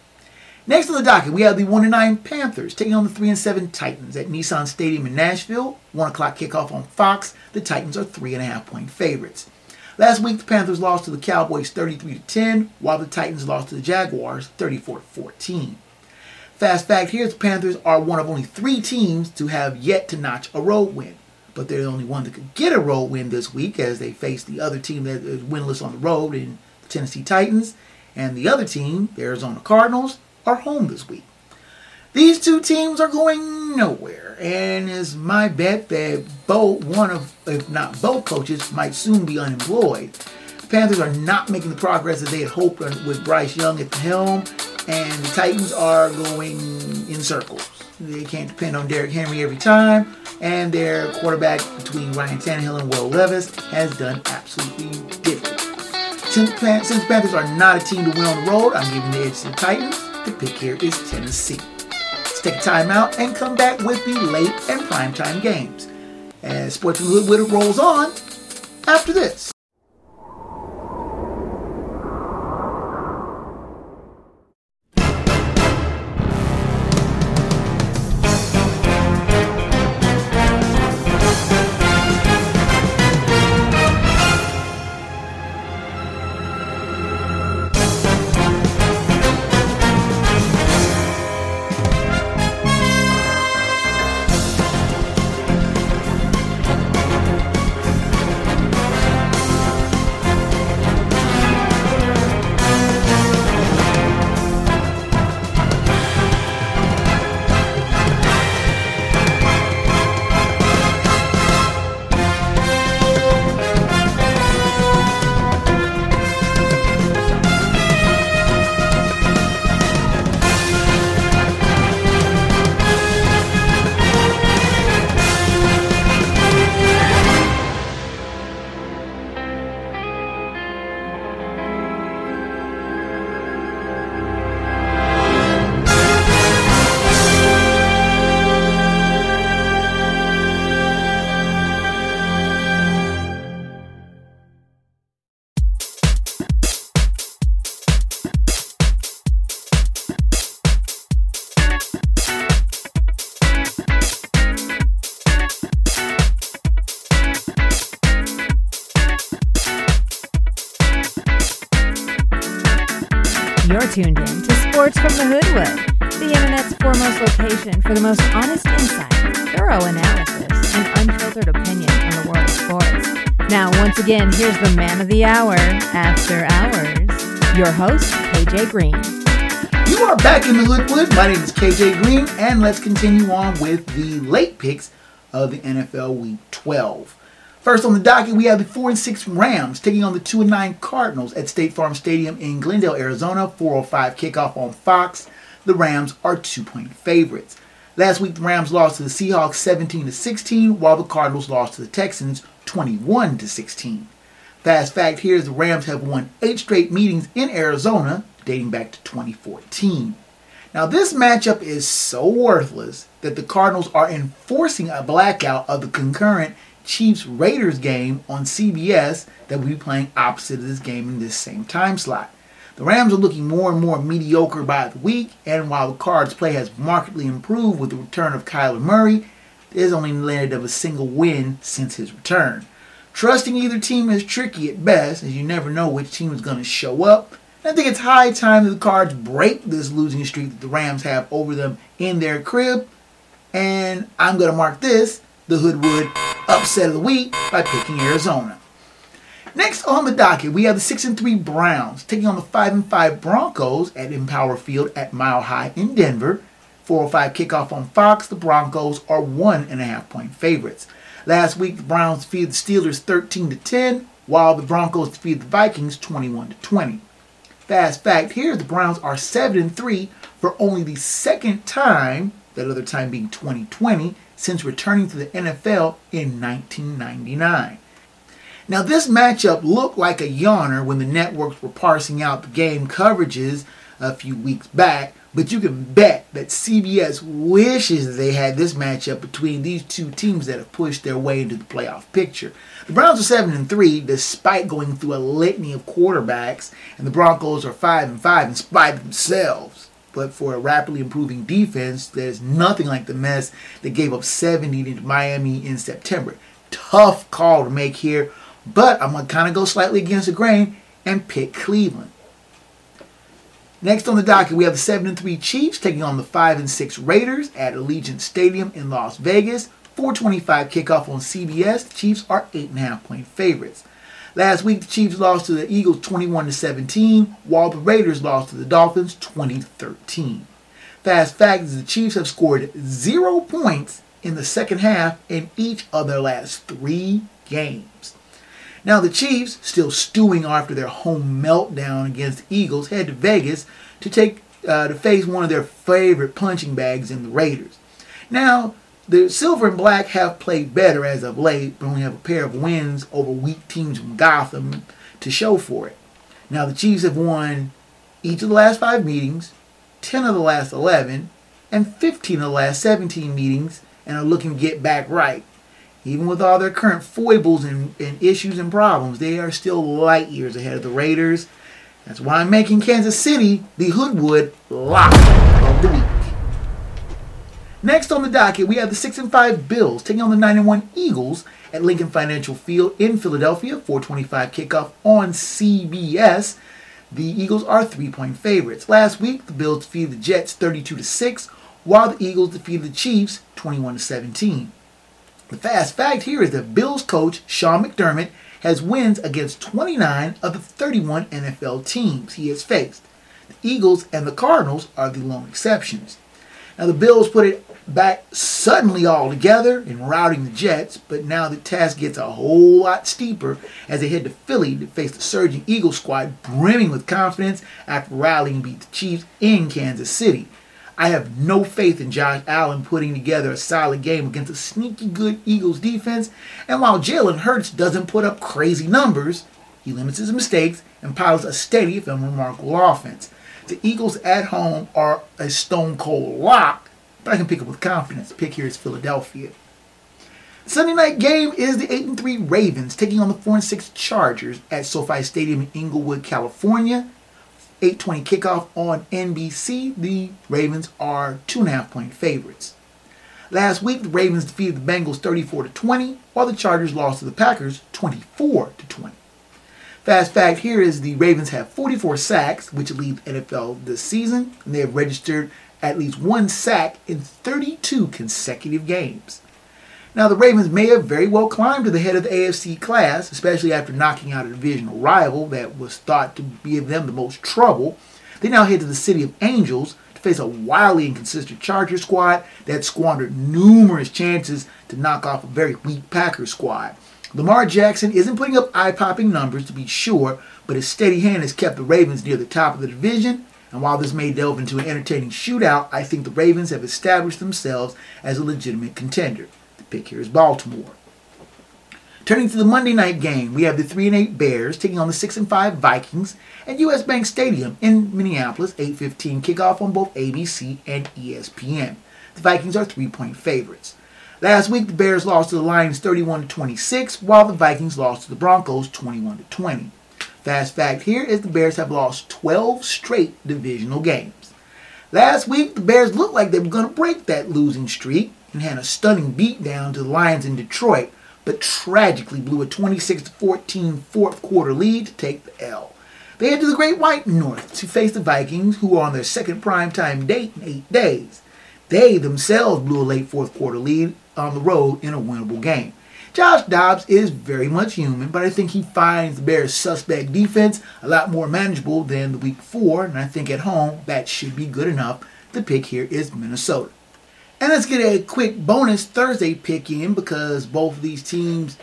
Next on the docket, we have the 1 9 Panthers taking on the 3 7 Titans at Nissan Stadium in Nashville. 1 o'clock kickoff on Fox. The Titans are 3.5 point favorites. Last week, the Panthers lost to the Cowboys 33 10, while the Titans lost to the Jaguars 34 14. Fast fact here the Panthers are one of only three teams to have yet to notch a road win. But they're the only one that could get a road win this week as they face the other team that is winless on the road in the Tennessee Titans. And the other team, the Arizona Cardinals, are home this week. These two teams are going nowhere, and it's my bet that both one of, if not both coaches, might soon be unemployed. The Panthers are not making the progress that they had hoped with Bryce Young at the helm, and the Titans are going in circles. They can't depend on Derrick Henry every time, and their quarterback between Ryan Tannehill and Will Levis has done absolutely ridiculous. Since, since Panthers are not a team to win on the road, I'm giving the edge to the Titans. The pick here is Tennessee. Take time out, and come back with the late and primetime games. as Sports from the rolls on after this. Tuned in to Sports from the Hoodwood, the internet's foremost location for the most honest insight, thorough analysis, and unfiltered opinion on the world of sports. Now, once again, here's the man of the hour, After Hours, your host, KJ Green. You are back in the Hoodwood. My name is KJ Green, and let's continue on with the late picks of the NFL Week 12. First on the docket, we have the 4 and 6 Rams taking on the 2 and 9 Cardinals at State Farm Stadium in Glendale, Arizona. 405 kickoff on Fox. The Rams are two point favorites. Last week, the Rams lost to the Seahawks 17 to 16, while the Cardinals lost to the Texans 21 to 16. Fast fact here is the Rams have won eight straight meetings in Arizona, dating back to 2014. Now, this matchup is so worthless that the Cardinals are enforcing a blackout of the concurrent Chiefs Raiders game on CBS that will be playing opposite of this game in this same time slot. The Rams are looking more and more mediocre by the week, and while the Cards' play has markedly improved with the return of Kyler Murray, has only landed of a single win since his return. Trusting either team is tricky at best, as you never know which team is going to show up. And I think it's high time that the Cards break this losing streak that the Rams have over them in their crib. And I'm going to mark this the Hoodwood upset of the week by picking Arizona. Next on the docket, we have the 6 and 3 Browns taking on the 5 and 5 Broncos at Empower Field at Mile High in Denver. 405 kickoff on Fox. The Broncos are one and a half point favorites. Last week, the Browns defeated the Steelers 13 to 10, while the Broncos defeated the Vikings 21 to 20. Fast fact here: the Browns are 7 and 3 for only the second time, that other time being 2020, since returning to the NFL in 1999. Now, this matchup looked like a yawner when the networks were parsing out the game coverages a few weeks back, but you can bet that CBS wishes they had this matchup between these two teams that have pushed their way into the playoff picture. The Browns are 7 and 3 despite going through a litany of quarterbacks, and the Broncos are 5 and 5 in spite of themselves. But for a rapidly improving defense, there's nothing like the mess that gave up 70 to Miami in September. Tough call to make here, but I'm going to kind of go slightly against the grain and pick Cleveland. Next on the docket, we have the 7 and 3 Chiefs taking on the 5 and 6 Raiders at Allegiant Stadium in Las Vegas. 425 kickoff on CBS. The Chiefs are 8.5 point favorites. Last week, the Chiefs lost to the Eagles 21 to 17, while the Raiders lost to the Dolphins 20-13. Fast fact is the Chiefs have scored zero points in the second half in each of their last three games. Now, the Chiefs, still stewing after their home meltdown against the Eagles, head to Vegas to take uh, to face one of their favorite punching bags in the Raiders. Now, the silver and black have played better as of late, but only have a pair of wins over weak teams from Gotham to show for it. Now, the Chiefs have won each of the last five meetings, 10 of the last 11, and 15 of the last 17 meetings, and are looking to get back right. Even with all their current foibles and, and issues and problems, they are still light years ahead of the Raiders. That's why I'm making Kansas City the Hoodwood lock of the week. Next on the docket, we have the 6 and 5 Bills taking on the 9 and 1 Eagles at Lincoln Financial Field in Philadelphia. 425 kickoff on CBS. The Eagles are three-point favorites. Last week, the Bills defeated the Jets 32 to 6, while the Eagles defeated the Chiefs 21 to 17. The fast fact here is that Bills coach Sean McDermott has wins against 29 of the 31 NFL teams he has faced. The Eagles and the Cardinals are the lone exceptions. Now the Bills put it back suddenly all together in routing the Jets, but now the task gets a whole lot steeper as they head to Philly to face the surging Eagles squad brimming with confidence after rallying and beat the Chiefs in Kansas City. I have no faith in Josh Allen putting together a solid game against a sneaky good Eagles defense, and while Jalen Hurts doesn't put up crazy numbers, he limits his mistakes and piles a steady if unremarkable offense. The Eagles at home are a stone cold lock, but I can pick up with confidence. Pick here is Philadelphia. Sunday night game is the 8 and 3 Ravens taking on the 4 and 6 Chargers at SoFi Stadium in Inglewood, California. 8:20 kickoff on NBC. The Ravens are two and a half point favorites. Last week, the Ravens defeated the Bengals 34 to 20, while the Chargers lost to the Packers 24 to 20. Fast fact here is the Ravens have 44 sacks, which lead NFL this season, and they have registered at least one sack in 32 consecutive games. Now, the Ravens may have very well climbed to the head of the AFC class, especially after knocking out a divisional rival that was thought to give them the most trouble. They now head to the City of Angels to face a wildly inconsistent Charger squad that squandered numerous chances to knock off a very weak Packers squad. Lamar Jackson isn't putting up eye popping numbers to be sure, but his steady hand has kept the Ravens near the top of the division. And while this may delve into an entertaining shootout, I think the Ravens have established themselves as a legitimate contender. The pick here is Baltimore. Turning to the Monday night game, we have the 3 and 8 Bears taking on the 6 and 5 Vikings at US Bank Stadium in Minneapolis, 8:15 kickoff on both ABC and ESPN. The Vikings are 3-point favorites. Last week the Bears lost to the Lions 31 to 26, while the Vikings lost to the Broncos 21 to 20. Fast fact here is the Bears have lost 12 straight divisional games. Last week the Bears looked like they were going to break that losing streak and had a stunning beatdown to the Lions in Detroit, but tragically blew a 26 14 fourth quarter lead to take the L. They head to the Great White North to face the Vikings, who are on their second primetime date in eight days. They themselves blew a late fourth quarter lead on the road in a winnable game. Josh Dobbs is very much human, but I think he finds the Bears' suspect defense a lot more manageable than the week four, and I think at home that should be good enough. The pick here is Minnesota. And let's get a quick bonus Thursday pick in because both of these teams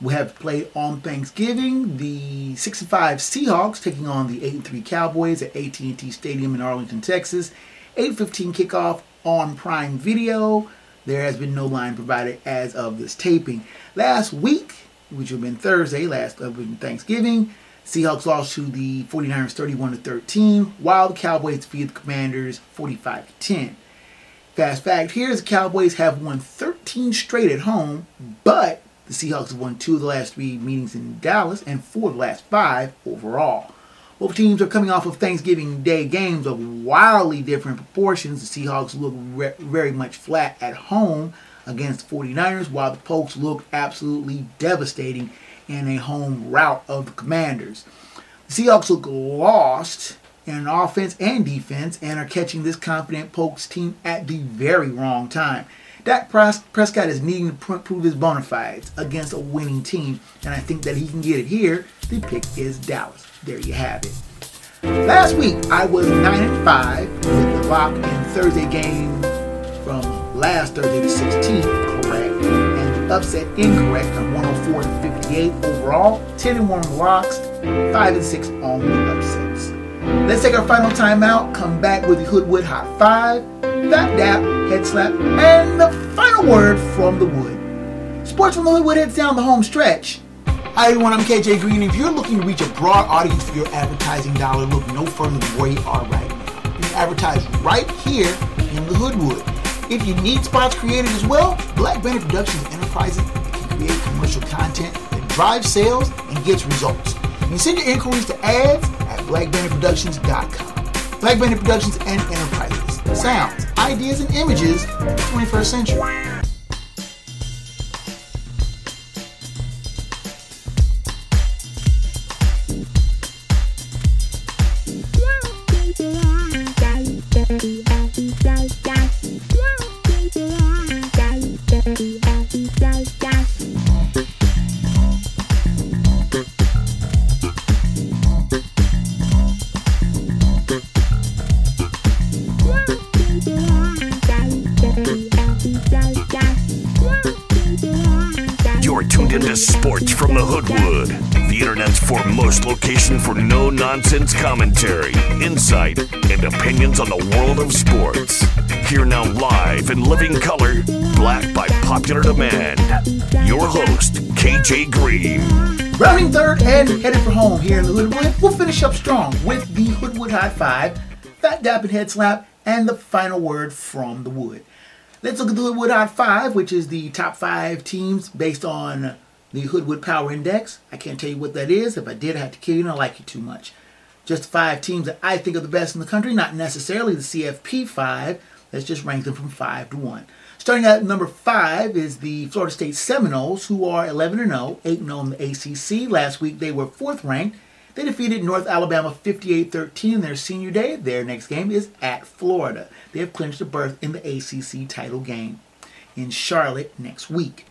will have played on Thanksgiving. The 65 Seahawks taking on the 8-3 Cowboys at AT&T Stadium in Arlington, Texas. 8:15 kickoff on Prime Video. There has been no line provided as of this taping. Last week, which would have been Thursday, last of Thanksgiving, Seahawks lost to the 49ers 31 to 13, while the Cowboys defeated the Commanders 45 to 10. Fast fact here is the Cowboys have won 13 straight at home, but the Seahawks have won two of the last three meetings in Dallas and four of the last five overall. Both teams are coming off of Thanksgiving Day games of wildly different proportions. The Seahawks look re- very much flat at home against the 49ers, while the Pokes look absolutely devastating in a home rout of the Commanders. The Seahawks look lost in offense and defense and are catching this confident Pokes team at the very wrong time. Dak Prescott is needing to prove his bona fides against a winning team, and I think that he can get it here. The pick is Dallas. There you have it. Last week I was 9 and 5 with the lock in Thursday game from last Thursday the 16th, correct, and the upset incorrect on 104 to 58 overall, 10 and 1 on the locks, 5 and 6 on the upsets. Let's take our final timeout, come back with the Hoodwood Hot 5, Phat Dap, Head Slap, and the final word from the Wood. Sports from the Hoodwood heads down the home stretch. Hi everyone, I'm KJ Green. If you're looking to reach a broad audience for your advertising dollar, look no further than where you are right now. You can advertise right here in the Hoodwood. If you need spots created as well, Black Banner Productions Enterprises can create commercial content that drives sales and gets results. You can send your inquiries to ads at blackbannerproductions.com. Black Banner Productions and Enterprises. Sounds, ideas, and images the 21st century. Green. Rounding third and headed for home here in the Hoodwood, we'll finish up strong with the Hoodwood High Five, Phat Dap and Head Slap, and the final word from the Wood. Let's look at the Hoodwood High Five, which is the top five teams based on the Hoodwood Power Index. I can't tell you what that is. If I did, I have to kill you, and I like you too much. Just five teams that I think are the best in the country, not necessarily the CFP five. Let's just rank them from five to one. Starting at number five is the Florida State Seminoles, who are 11 and 0, 8 0 in the ACC. Last week they were fourth ranked. They defeated North Alabama 58 13 in their senior day. Their next game is at Florida. They have clinched a berth in the ACC title game in Charlotte next week.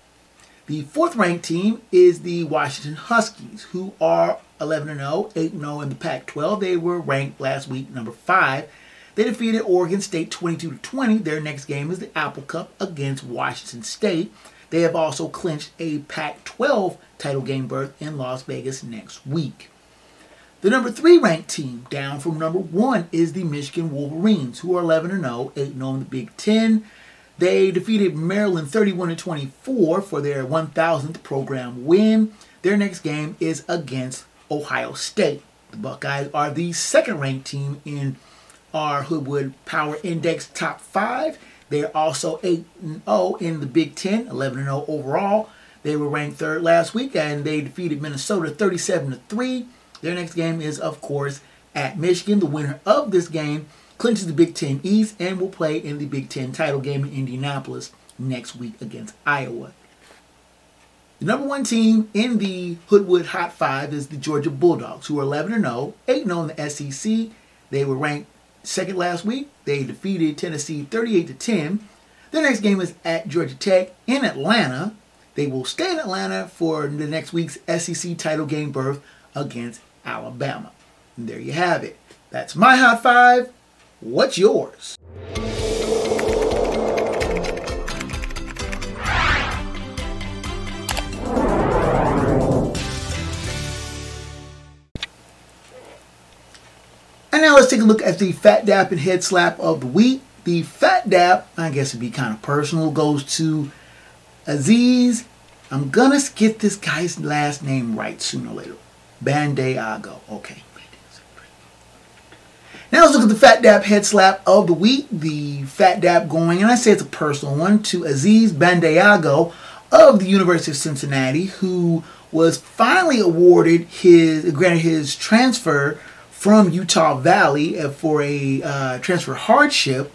The fourth ranked team is the Washington Huskies, who are 11 0, 8 0 in the Pac 12. They were ranked last week number five. They defeated Oregon State 22 20. Their next game is the Apple Cup against Washington State. They have also clinched a Pac 12 title game berth in Las Vegas next week. The number three ranked team, down from number one, is the Michigan Wolverines, who are 11 0, 8 0 in the Big Ten. They defeated Maryland 31 24 for their 1000th program win. Their next game is against Ohio State. The Buckeyes are the second ranked team in our Hoodwood Power Index top five. They are also 8 0 in the Big Ten, 11 0 overall. They were ranked third last week and they defeated Minnesota 37 3. Their next game is, of course, at Michigan. The winner of this game clinches the Big Ten East and will play in the Big Ten title game in Indianapolis next week against Iowa. The number one team in the Hoodwood Hot Five is the Georgia Bulldogs, who are 11 0, 8 0 in the SEC. They were ranked second last week. They defeated Tennessee 38 to 10. Their next game is at Georgia Tech in Atlanta. They will stay in Atlanta for the next week's SEC title game berth against Alabama. And there you have it. That's my hot five. What's yours? Take a look at the Phat Dap and Head Slap of the week. The Phat Dap, I guess it'd be kind of personal, goes to Aziz. I'm gonna get this guy's last name right sooner or later. Bandaogo. Okay. Now let's look at the Phat Dap head slap of the week. The Phat Dap going, and I say it's a personal one, to Aziz Bandaogo of the University of Cincinnati, who was finally awarded his, granted his transfer from Utah Valley for a uh, transfer hardship.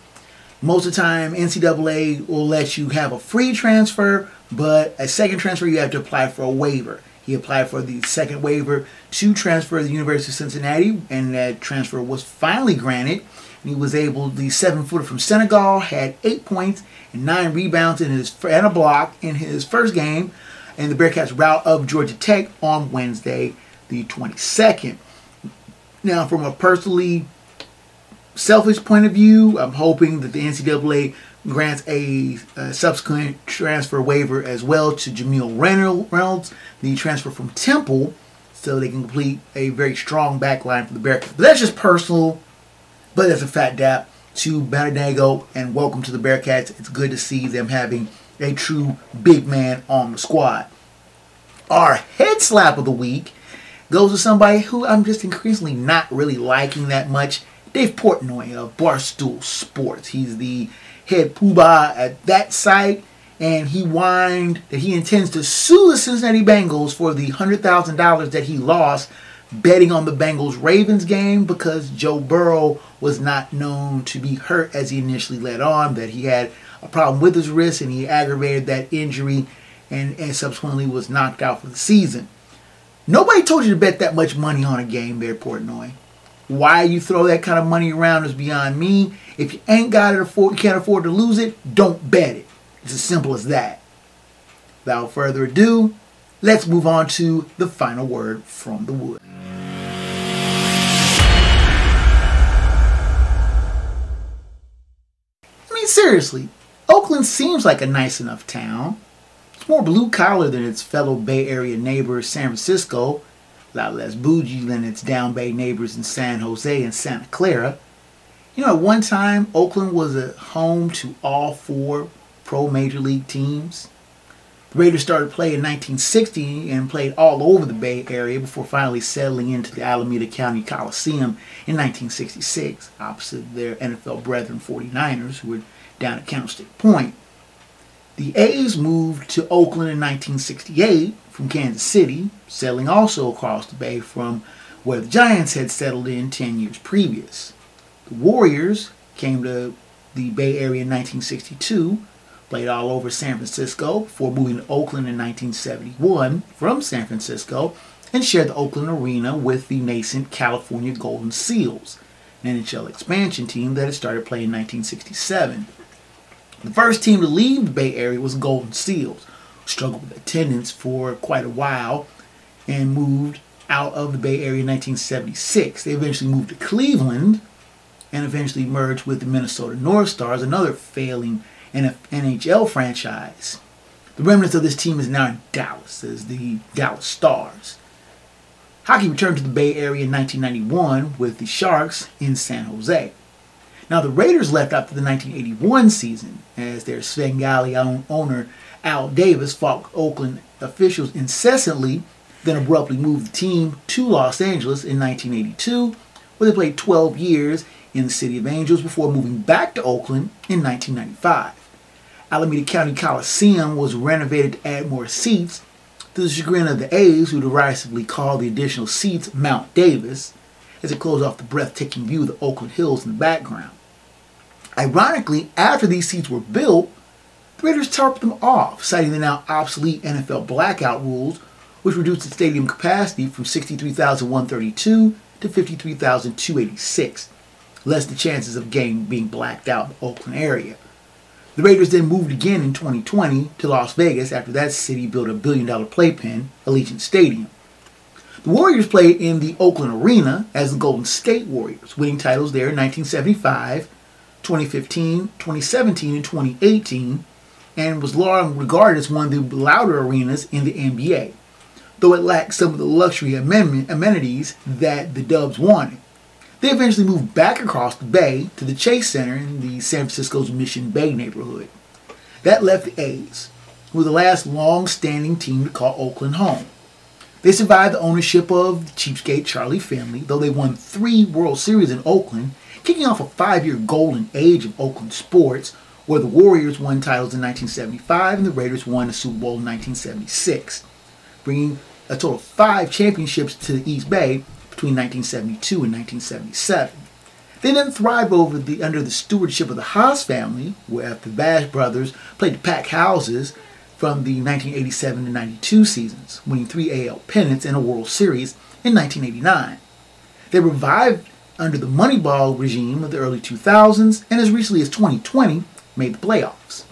Most of the time, NCAA will let you have a free transfer, but a second transfer, you have to apply for a waiver. He applied for the second waiver to transfer to the University of Cincinnati, and that transfer was finally granted. And he was able, the seven footer from Senegal had eight points and nine rebounds in his and a block in his first game in the Bearcats route of Georgia Tech on Wednesday, the 22nd. Now, from a personally selfish point of view, I'm hoping that the NCAA grants a, a, subsequent transfer waiver as well to Jamille Reynolds, the transfer from Temple, so they can complete a very strong backline for the Bearcats. But that's just personal, but that's a phat dap to Bandaogo and welcome to the Bearcats. It's good to see them having a true big man on the squad. Our head slap of the week goes to somebody who I'm just increasingly not really liking that much. Dave Portnoy of Barstool Sports. He's the head poobah at that site, and he whined that he intends to sue the Cincinnati Bengals for the $100,000 that he lost betting on the Bengals Ravens game because Joe Burrow was not known to be hurt as he initially let on, that he had a problem with his wrist and he aggravated that injury and, and subsequently was knocked out for the season. Nobody told you to bet that much money on a game there, Portnoy. Why you throw that kind of money around is beyond me. If you ain't got it afford, you can't afford to lose it, don't bet it. It's as simple as that. Without further ado, let's move on to the final word from the wood. I mean, seriously, Oakland seems like a nice enough town. More blue collar than its fellow Bay Area neighbor San Francisco, a lot less bougie than its down Bay neighbors in San Jose and Santa Clara. You know, at one time, Oakland was a home to all four pro major league teams. The Raiders started playing in 1960 and played all over the Bay Area before finally settling into the Alameda County Coliseum in 1966, opposite their NFL brethren 49ers, who were down at Candlestick Point. The A's moved to Oakland in 1968 from Kansas City, settling also across the bay from where the Giants had settled in 10 years previous. The Warriors came to the Bay Area in 1962, played all over San Francisco before moving to Oakland in 1971 from San Francisco and shared the Oakland Arena with the nascent California Golden Seals, an NHL expansion team that had started playing in 1967. The first team to leave the Bay Area was Golden Seals, struggled with attendance for quite a while and moved out of the Bay Area in 1976. They eventually moved to Cleveland and eventually merged with the Minnesota North Stars, another failing NHL franchise. The remnants of this team is now in Dallas as the Dallas Stars. Hockey returned to the Bay Area in 1991 with the Sharks in San Jose. Now, the Raiders left after the 1981 season as their Svengali owner Al Davis fought Oakland officials incessantly, then abruptly moved the team to Los Angeles in 1982, where they played 12 years in the City of Angels before moving back to Oakland in 1995. Alameda County Coliseum was renovated to add more seats to the chagrin of the A's, who derisively called the additional seats Mount Davis, as it closed off the breathtaking view of the Oakland Hills in the background. Ironically, after these seats were built, the Raiders tarped them off, citing the now obsolete NFL blackout rules, which reduced the stadium capacity from 63,132 to 53,286, less the chances of game being blacked out in the Oakland area. The Raiders then moved again in 2020 to Las Vegas after that city built a billion dollar playpen, Allegiant Stadium. The Warriors played in the Oakland Arena as the Golden State Warriors, winning titles there in 1975, 2015, 2017, and 2018, and was long regarded as one of the louder arenas in the NBA, though it lacked some of the luxury amenities that the Dubs wanted. They eventually moved back across the bay to the Chase Center in the San Francisco's Mission Bay neighborhood. That left the A's, who were the last long-standing team to call Oakland home. They survived the ownership of the cheapskate Charlie family, though they won three World Series in Oakland, kicking off a five-year golden age of Oakland sports, where the Warriors won titles in 1975 and the Raiders won the Super Bowl in 1976, bringing a total of five championships to the East Bay between 1972 and 1977. They then thrived over the under the stewardship of the Haas family, where the Bash brothers played the pack houses from the 1987 to 92 seasons, winning three AL pennants and a World Series in 1989. They revived under the Moneyball regime of the early 2000s, and as recently as 2020, made the playoffs.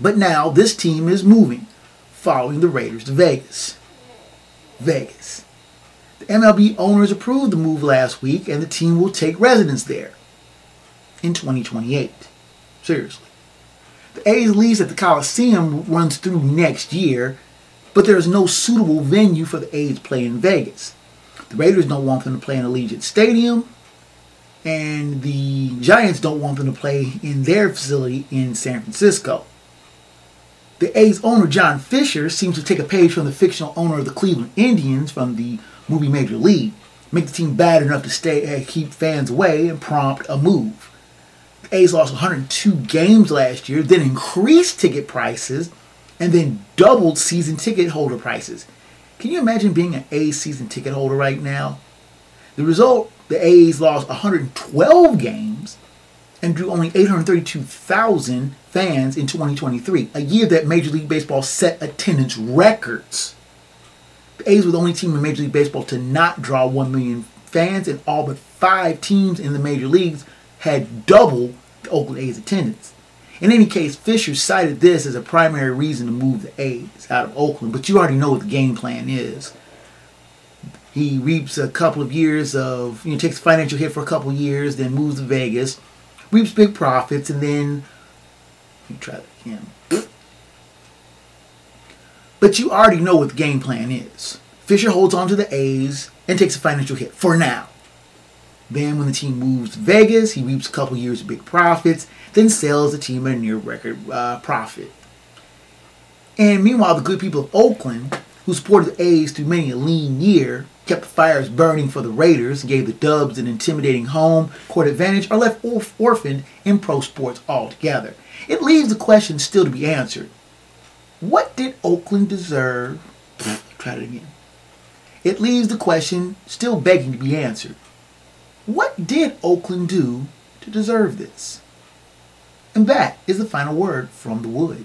But now this team is moving, following the Raiders to Vegas. Vegas. The MLB owners approved the move last week, and the team will take residence there in 2028. Seriously. The A's lease at the Coliseum runs through next year, but there is no suitable venue for the A's play in Vegas. The Raiders don't want them to play in Allegiant Stadium, and the Giants don't want them to play in their facility in San Francisco. The A's owner, John Fisher, seems to take a page from the fictional owner of the Cleveland Indians from the movie Major League, make the team bad enough to stay uh, keep fans away and prompt a move. The A's lost 102 games last year, then increased ticket prices, and then doubled season ticket holder prices. Can you imagine being an A's season ticket holder right now? The result, the A's lost 112 games and drew only 832,000 fans in 2023, a year that Major League Baseball set attendance records. The A's were the only team in Major League Baseball to not draw 1 million fans, and all but five teams in the major leagues had double the Oakland A's attendance. In any case, Fisher cited this as a primary reason to move the A's out of Oakland, but you already know what the game plan is. He reaps a couple of years of, you know, takes a financial hit for a couple of years, then moves to Vegas, reaps big profits, and then you try that again. But you already know what the game plan is. Fisher holds on to the A's and takes a financial hit for now. Then, when the team moves to Vegas, he reaps a couple years of big profits, then sells the team at a near record uh, profit. And meanwhile, the good people of Oakland, who supported the A's through many a lean year, kept the fires burning for the Raiders, gave the Dubs an intimidating home court advantage, are left orphaned in pro sports altogether. It leaves the question still to be answered. What did Oakland deserve? Try it again. It leaves the question still begging to be answered. What did Oakland do to deserve this? And that is the final word from the wood.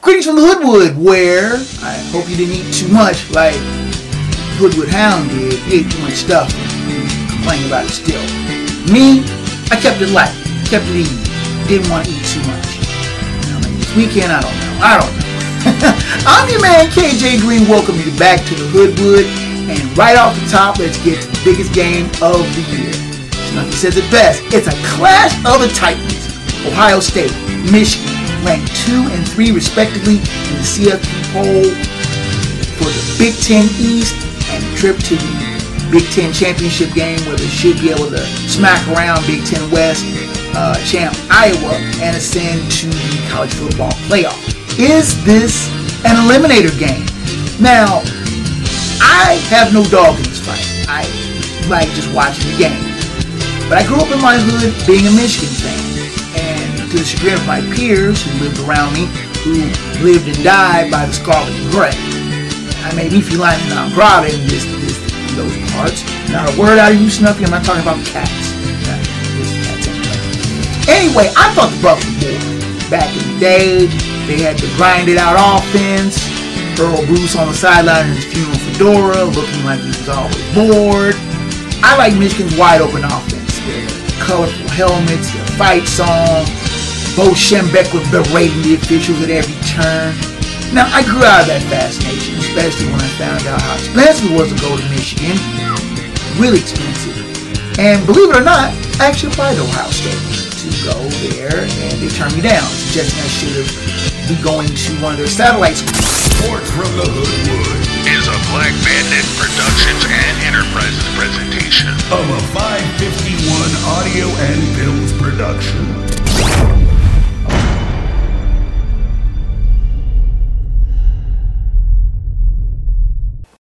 Greetings from the Hoodwood, where I hope you didn't eat too much like Hoodwood Hound did. He ate too much stuff. and Complaining about it still. Me, I kept it light, kept it easy. Didn't want to eat too much. Now, maybe this weekend, I don't know. I don't know. I'm your man KJ Green. Welcome you back to the Hoodwood. And right off the top, let's get to the biggest game of the year. Snuffy says it best. It's a clash of the Titans. Ohio State, Michigan, ranked two and three respectively in the CFP poll for the Big Ten East and trip to the Big Ten championship game where they should be able to smack around Big Ten West uh, champ Iowa and ascend to the college football playoff. Is this an eliminator game? Now, I have no dog in this fight. I like just watching the game. But I grew up in my hood being a Michigan fan. And to the chagrin of my peers who lived around me, who lived and died by the scarlet and gray. I made me feel like I'm proud in this, this, those parts. Not a word out of you, Snuffy. I'm not talking about cats. Cats anyway. I thought the Bucks were. Back in the day, they had the grinded out offense. Earle Bruce on the sideline in his funeral fedora, looking like he was always bored. I like Michigan's wide open offense. Their colorful helmets, their fight song. Bo Schembechler was berating the officials at every turn. Now, I grew out of that fascination, especially when I found out how expensive it was to go to Michigan. Really expensive. And believe it or not, I actually applied to Ohio State go there, and they turn me down, suggesting I should have be going to one of their satellites. schools. Sports from the Hoodwood Is a Black Bandit Productions and Enterprises presentation. of a 551 audio and films production.